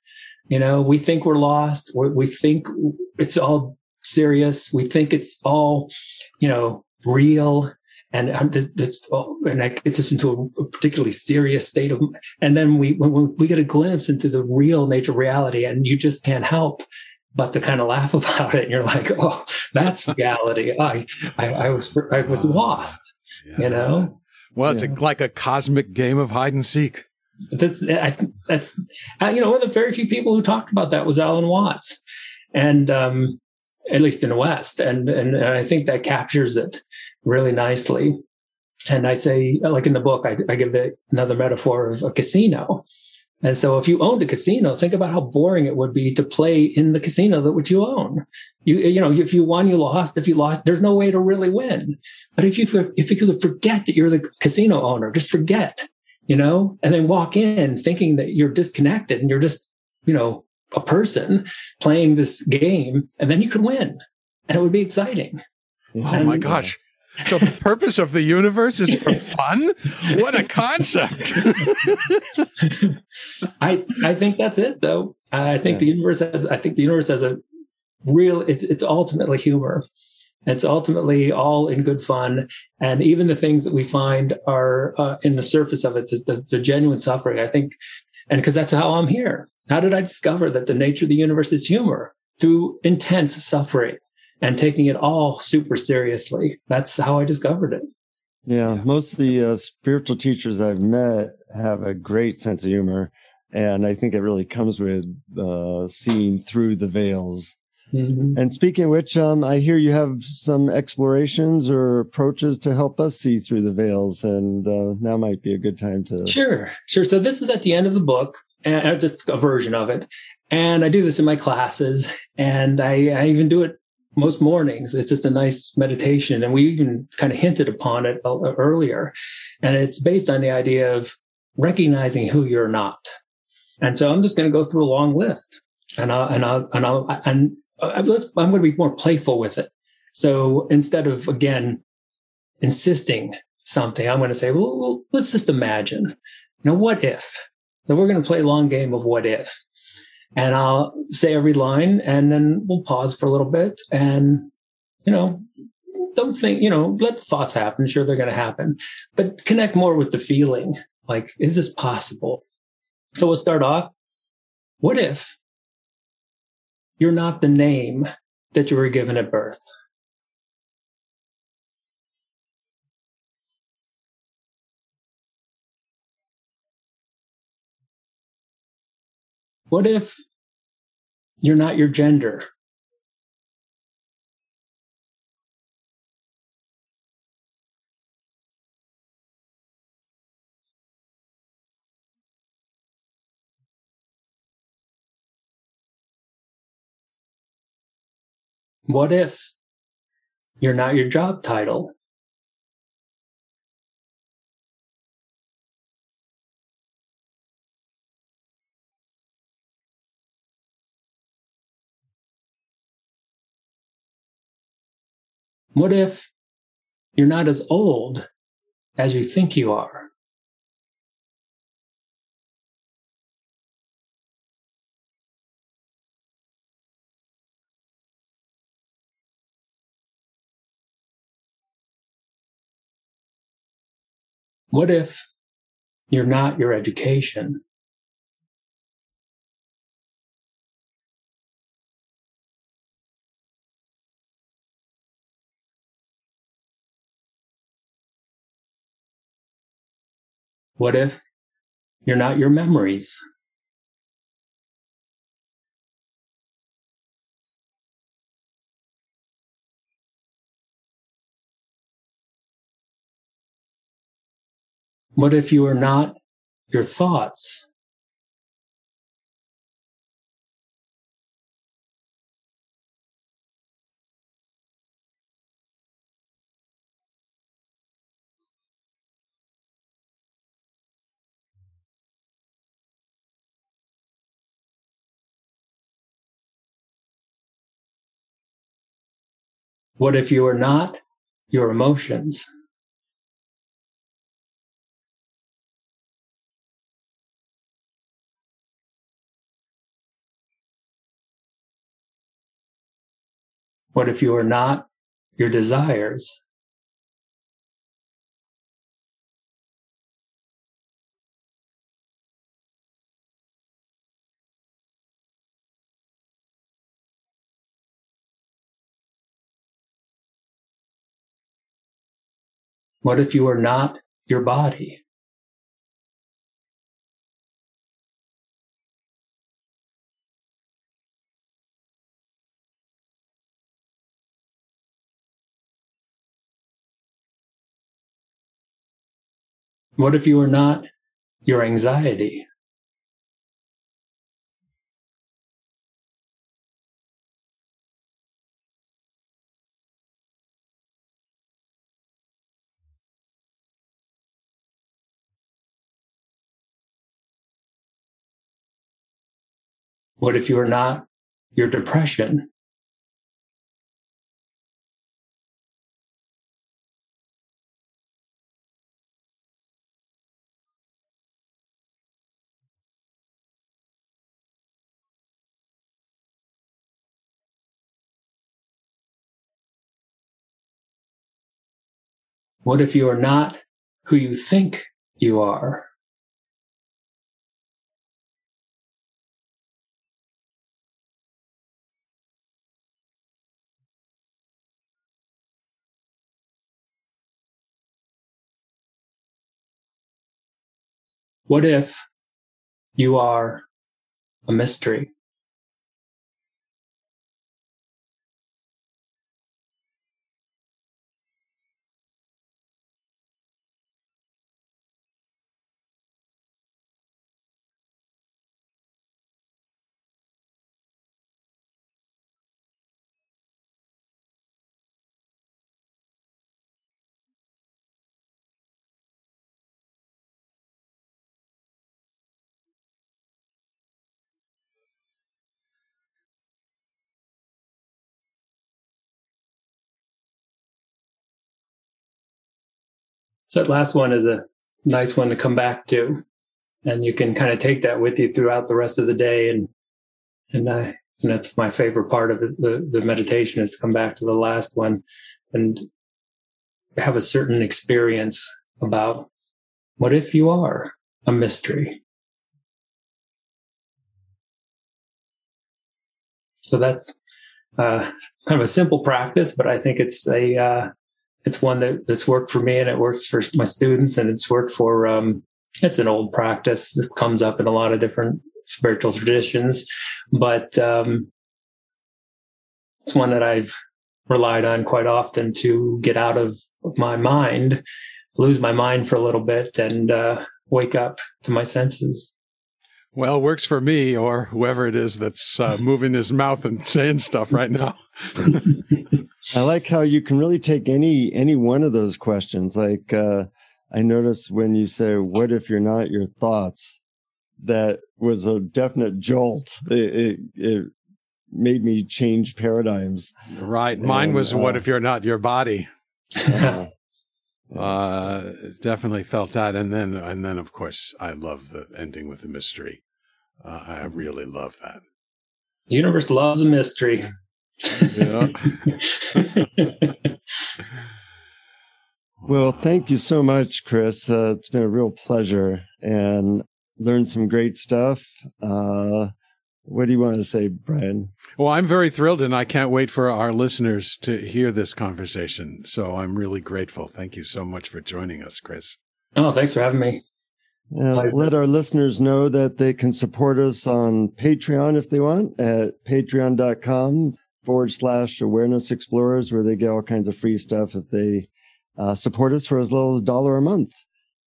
You know, we think we're lost. we we think it's all serious. We think it's all, you know, real. And that's, and that gets us into a particularly serious state of, and then we, when we get a glimpse into the real nature of reality and you just can't help but to kind of laugh about it. And you're like, oh, that's reality. I, I, I was, I was lost, yeah. you know? Well, it's yeah. a, like a cosmic game of hide and seek. That's I, that's uh, you know one of the very few people who talked about that was Alan Watts, and um, at least in the West, and, and and I think that captures it really nicely. And I say, like in the book, I, I give the, another metaphor of a casino. And so if you owned a casino, think about how boring it would be to play in the casino that which you own. You, you know, if you won, you lost. If you lost, there's no way to really win. But if you, if you could forget that you're the casino owner, just forget you know, and then walk in thinking that you're disconnected and you're just, you know, a person playing this game and then you could win and it would be exciting. Oh and, my gosh. So the purpose of the universe is for fun? What a concept. I I think that's it though. I think yeah. the universe has I think the universe has a real it's it's ultimately humor. It's ultimately all in good fun. And even the things that we find are uh, in the surface of it, the, the, the genuine suffering, I think, and because that's how I'm here. How did I discover that the nature of the universe is humor? Through intense suffering and taking it all super seriously. That's how I discovered it. Yeah, most of the uh, spiritual teachers I've met have a great sense of humor. And I think it really comes with uh, seeing through the veils Mm-hmm. And speaking of which, um, I hear you have some explorations or approaches to help us see through the veils, and uh, now might be a good time to. Sure, sure. So this is at the end of the book, and just a version of it. And I do this in my classes, and I, I even do it most mornings. It's just a nice meditation, and we even kind of hinted upon it earlier. And it's based on the idea of recognizing who you're not. And so I'm just going to go through a long list and I'll, and I'll, and I'll, and uh, I'm going to be more playful with it. So instead of again insisting something, I'm going to say, well, well let's just imagine, you know, what if, that we're going to play a long game of what if. And I'll say every line and then we'll pause for a little bit and, you know, don't think, you know, let thoughts happen. Sure, they're going to happen, but connect more with the feeling. Like, is this possible? So we'll start off. What if you're not the name that you were given at birth? What if you're not your gender? What if you're not your job title? What if you're not as old as you think you are? What if you're not your education? What if you're not your memories? What if you are not your thoughts? What if you are not your emotions? What if you are not your desires? What if you are not your body? What if you are not your anxiety? What if you are not your depression? What if you are not who you think you are? What if you are a mystery? So that last one is a nice one to come back to. and you can kind of take that with you throughout the rest of the day. And and I and that's my favorite part of the the meditation is to come back to the last one and have a certain experience about what if you are a mystery. So that's uh, kind of a simple practice, but I think it's a uh, it's one that, that's worked for me and it works for my students and it's worked for um, it's an old practice. That comes up in a lot of different spiritual traditions but um, it's one that i've relied on quite often to get out of my mind lose my mind for a little bit and uh, wake up to my senses well, works for me or whoever it is that's uh, moving his mouth and saying stuff right now. I like how you can really take any any one of those questions. Like uh, I noticed when you say, "What if you're not your thoughts?" That was a definite jolt. It, it, it made me change paradigms. Right. Mine and, was, uh, "What if you're not your body?" uh, uh, definitely felt that, and then and then of course I love the ending with the mystery. Uh, I really love that. The universe loves a mystery. Yeah. well, thank you so much, Chris. Uh, it's been a real pleasure and learned some great stuff. Uh, what do you want to say, Brian? Well, I'm very thrilled and I can't wait for our listeners to hear this conversation. So I'm really grateful. Thank you so much for joining us, Chris. Oh, thanks for having me. Uh, let our listeners know that they can support us on Patreon if they want at patreon.com forward slash awareness explorers, where they get all kinds of free stuff if they uh, support us for as little as a dollar a month.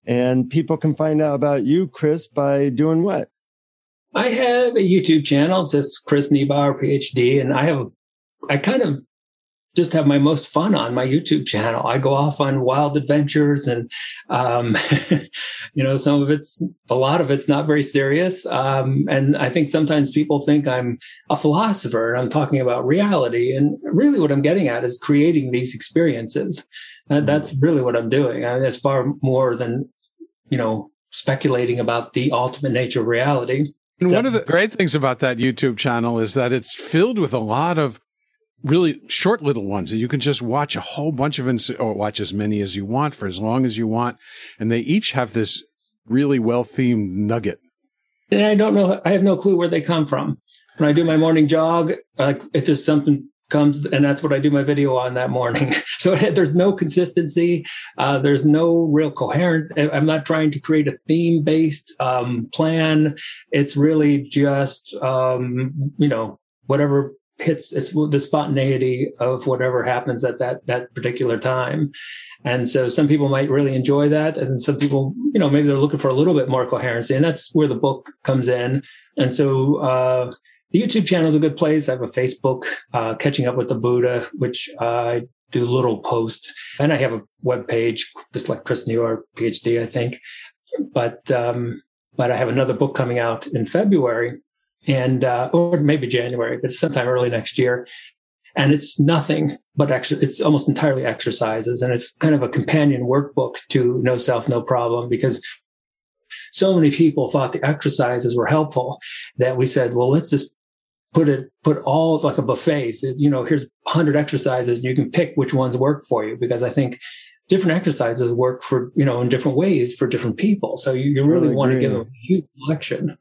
And people can find out about you, Chris, by doing what? I have a YouTube channel. It's just Chris Niebauer, PhD, and I have I kind of just have my most fun on my YouTube channel. I go off on wild adventures and, um, you know, some of it's, a lot of it's not very serious. Um, and I think sometimes people think I'm a philosopher and I'm talking about reality. And really what I'm getting at is creating these experiences. And mm-hmm. that's really what I'm doing. I mean, it's far more than, you know, speculating about the ultimate nature of reality. And one of the great things about that YouTube channel is that it's filled with a lot of really short little ones that you can just watch a whole bunch of ins- or watch as many as you want for as long as you want. And they each have this really well themed nugget. And I don't know, I have no clue where they come from. When I do my morning jog, like it just something comes and that's what I do my video on that morning. so there's no consistency. Uh, there's no real coherent. I'm not trying to create a theme based um, plan. It's really just, um, you know, whatever hits it's the spontaneity of whatever happens at that that particular time. And so some people might really enjoy that and some people you know maybe they're looking for a little bit more coherency and that's where the book comes in. And so uh, the youtube channel is a good place. I have a facebook uh, catching up with the buddha which i do little posts. And i have a web page just like chris Niebauer phd i think. But um but i have another book coming out in february and uh, or maybe January, but sometime early next year. And it's nothing but actually, it's almost entirely exercises, and it's kind of a companion workbook to No Self, No Problem because so many people thought the exercises were helpful that we said, well, let's just put it put all of like a buffet. So, you know, here's 100 exercises, and you can pick which ones work for you because I think different exercises work for you know in different ways for different people. So you, you really, really want to give them a huge selection.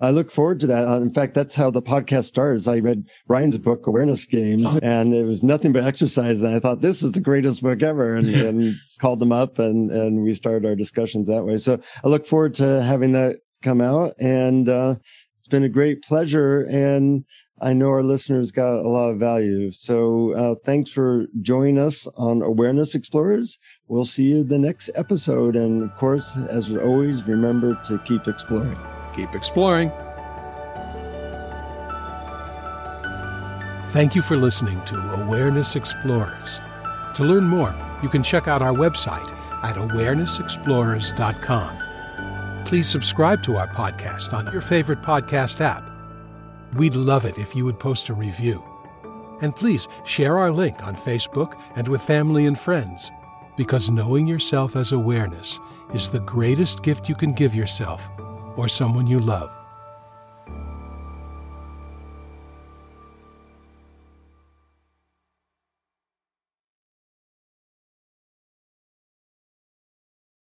I look forward to that. Uh, in fact, that's how the podcast starts. I read Ryan's book, Awareness Games, oh. and it was nothing but exercise. And I thought this is the greatest book ever, and, and called them up, and and we started our discussions that way. So I look forward to having that come out, and uh, it's been a great pleasure. And I know our listeners got a lot of value. So uh, thanks for joining us on Awareness Explorers. We'll see you the next episode, and of course, as always, remember to keep exploring. Keep exploring. Thank you for listening to Awareness Explorers. To learn more, you can check out our website at awarenessexplorers.com. Please subscribe to our podcast on your favorite podcast app. We'd love it if you would post a review. And please share our link on Facebook and with family and friends, because knowing yourself as awareness is the greatest gift you can give yourself or someone you love.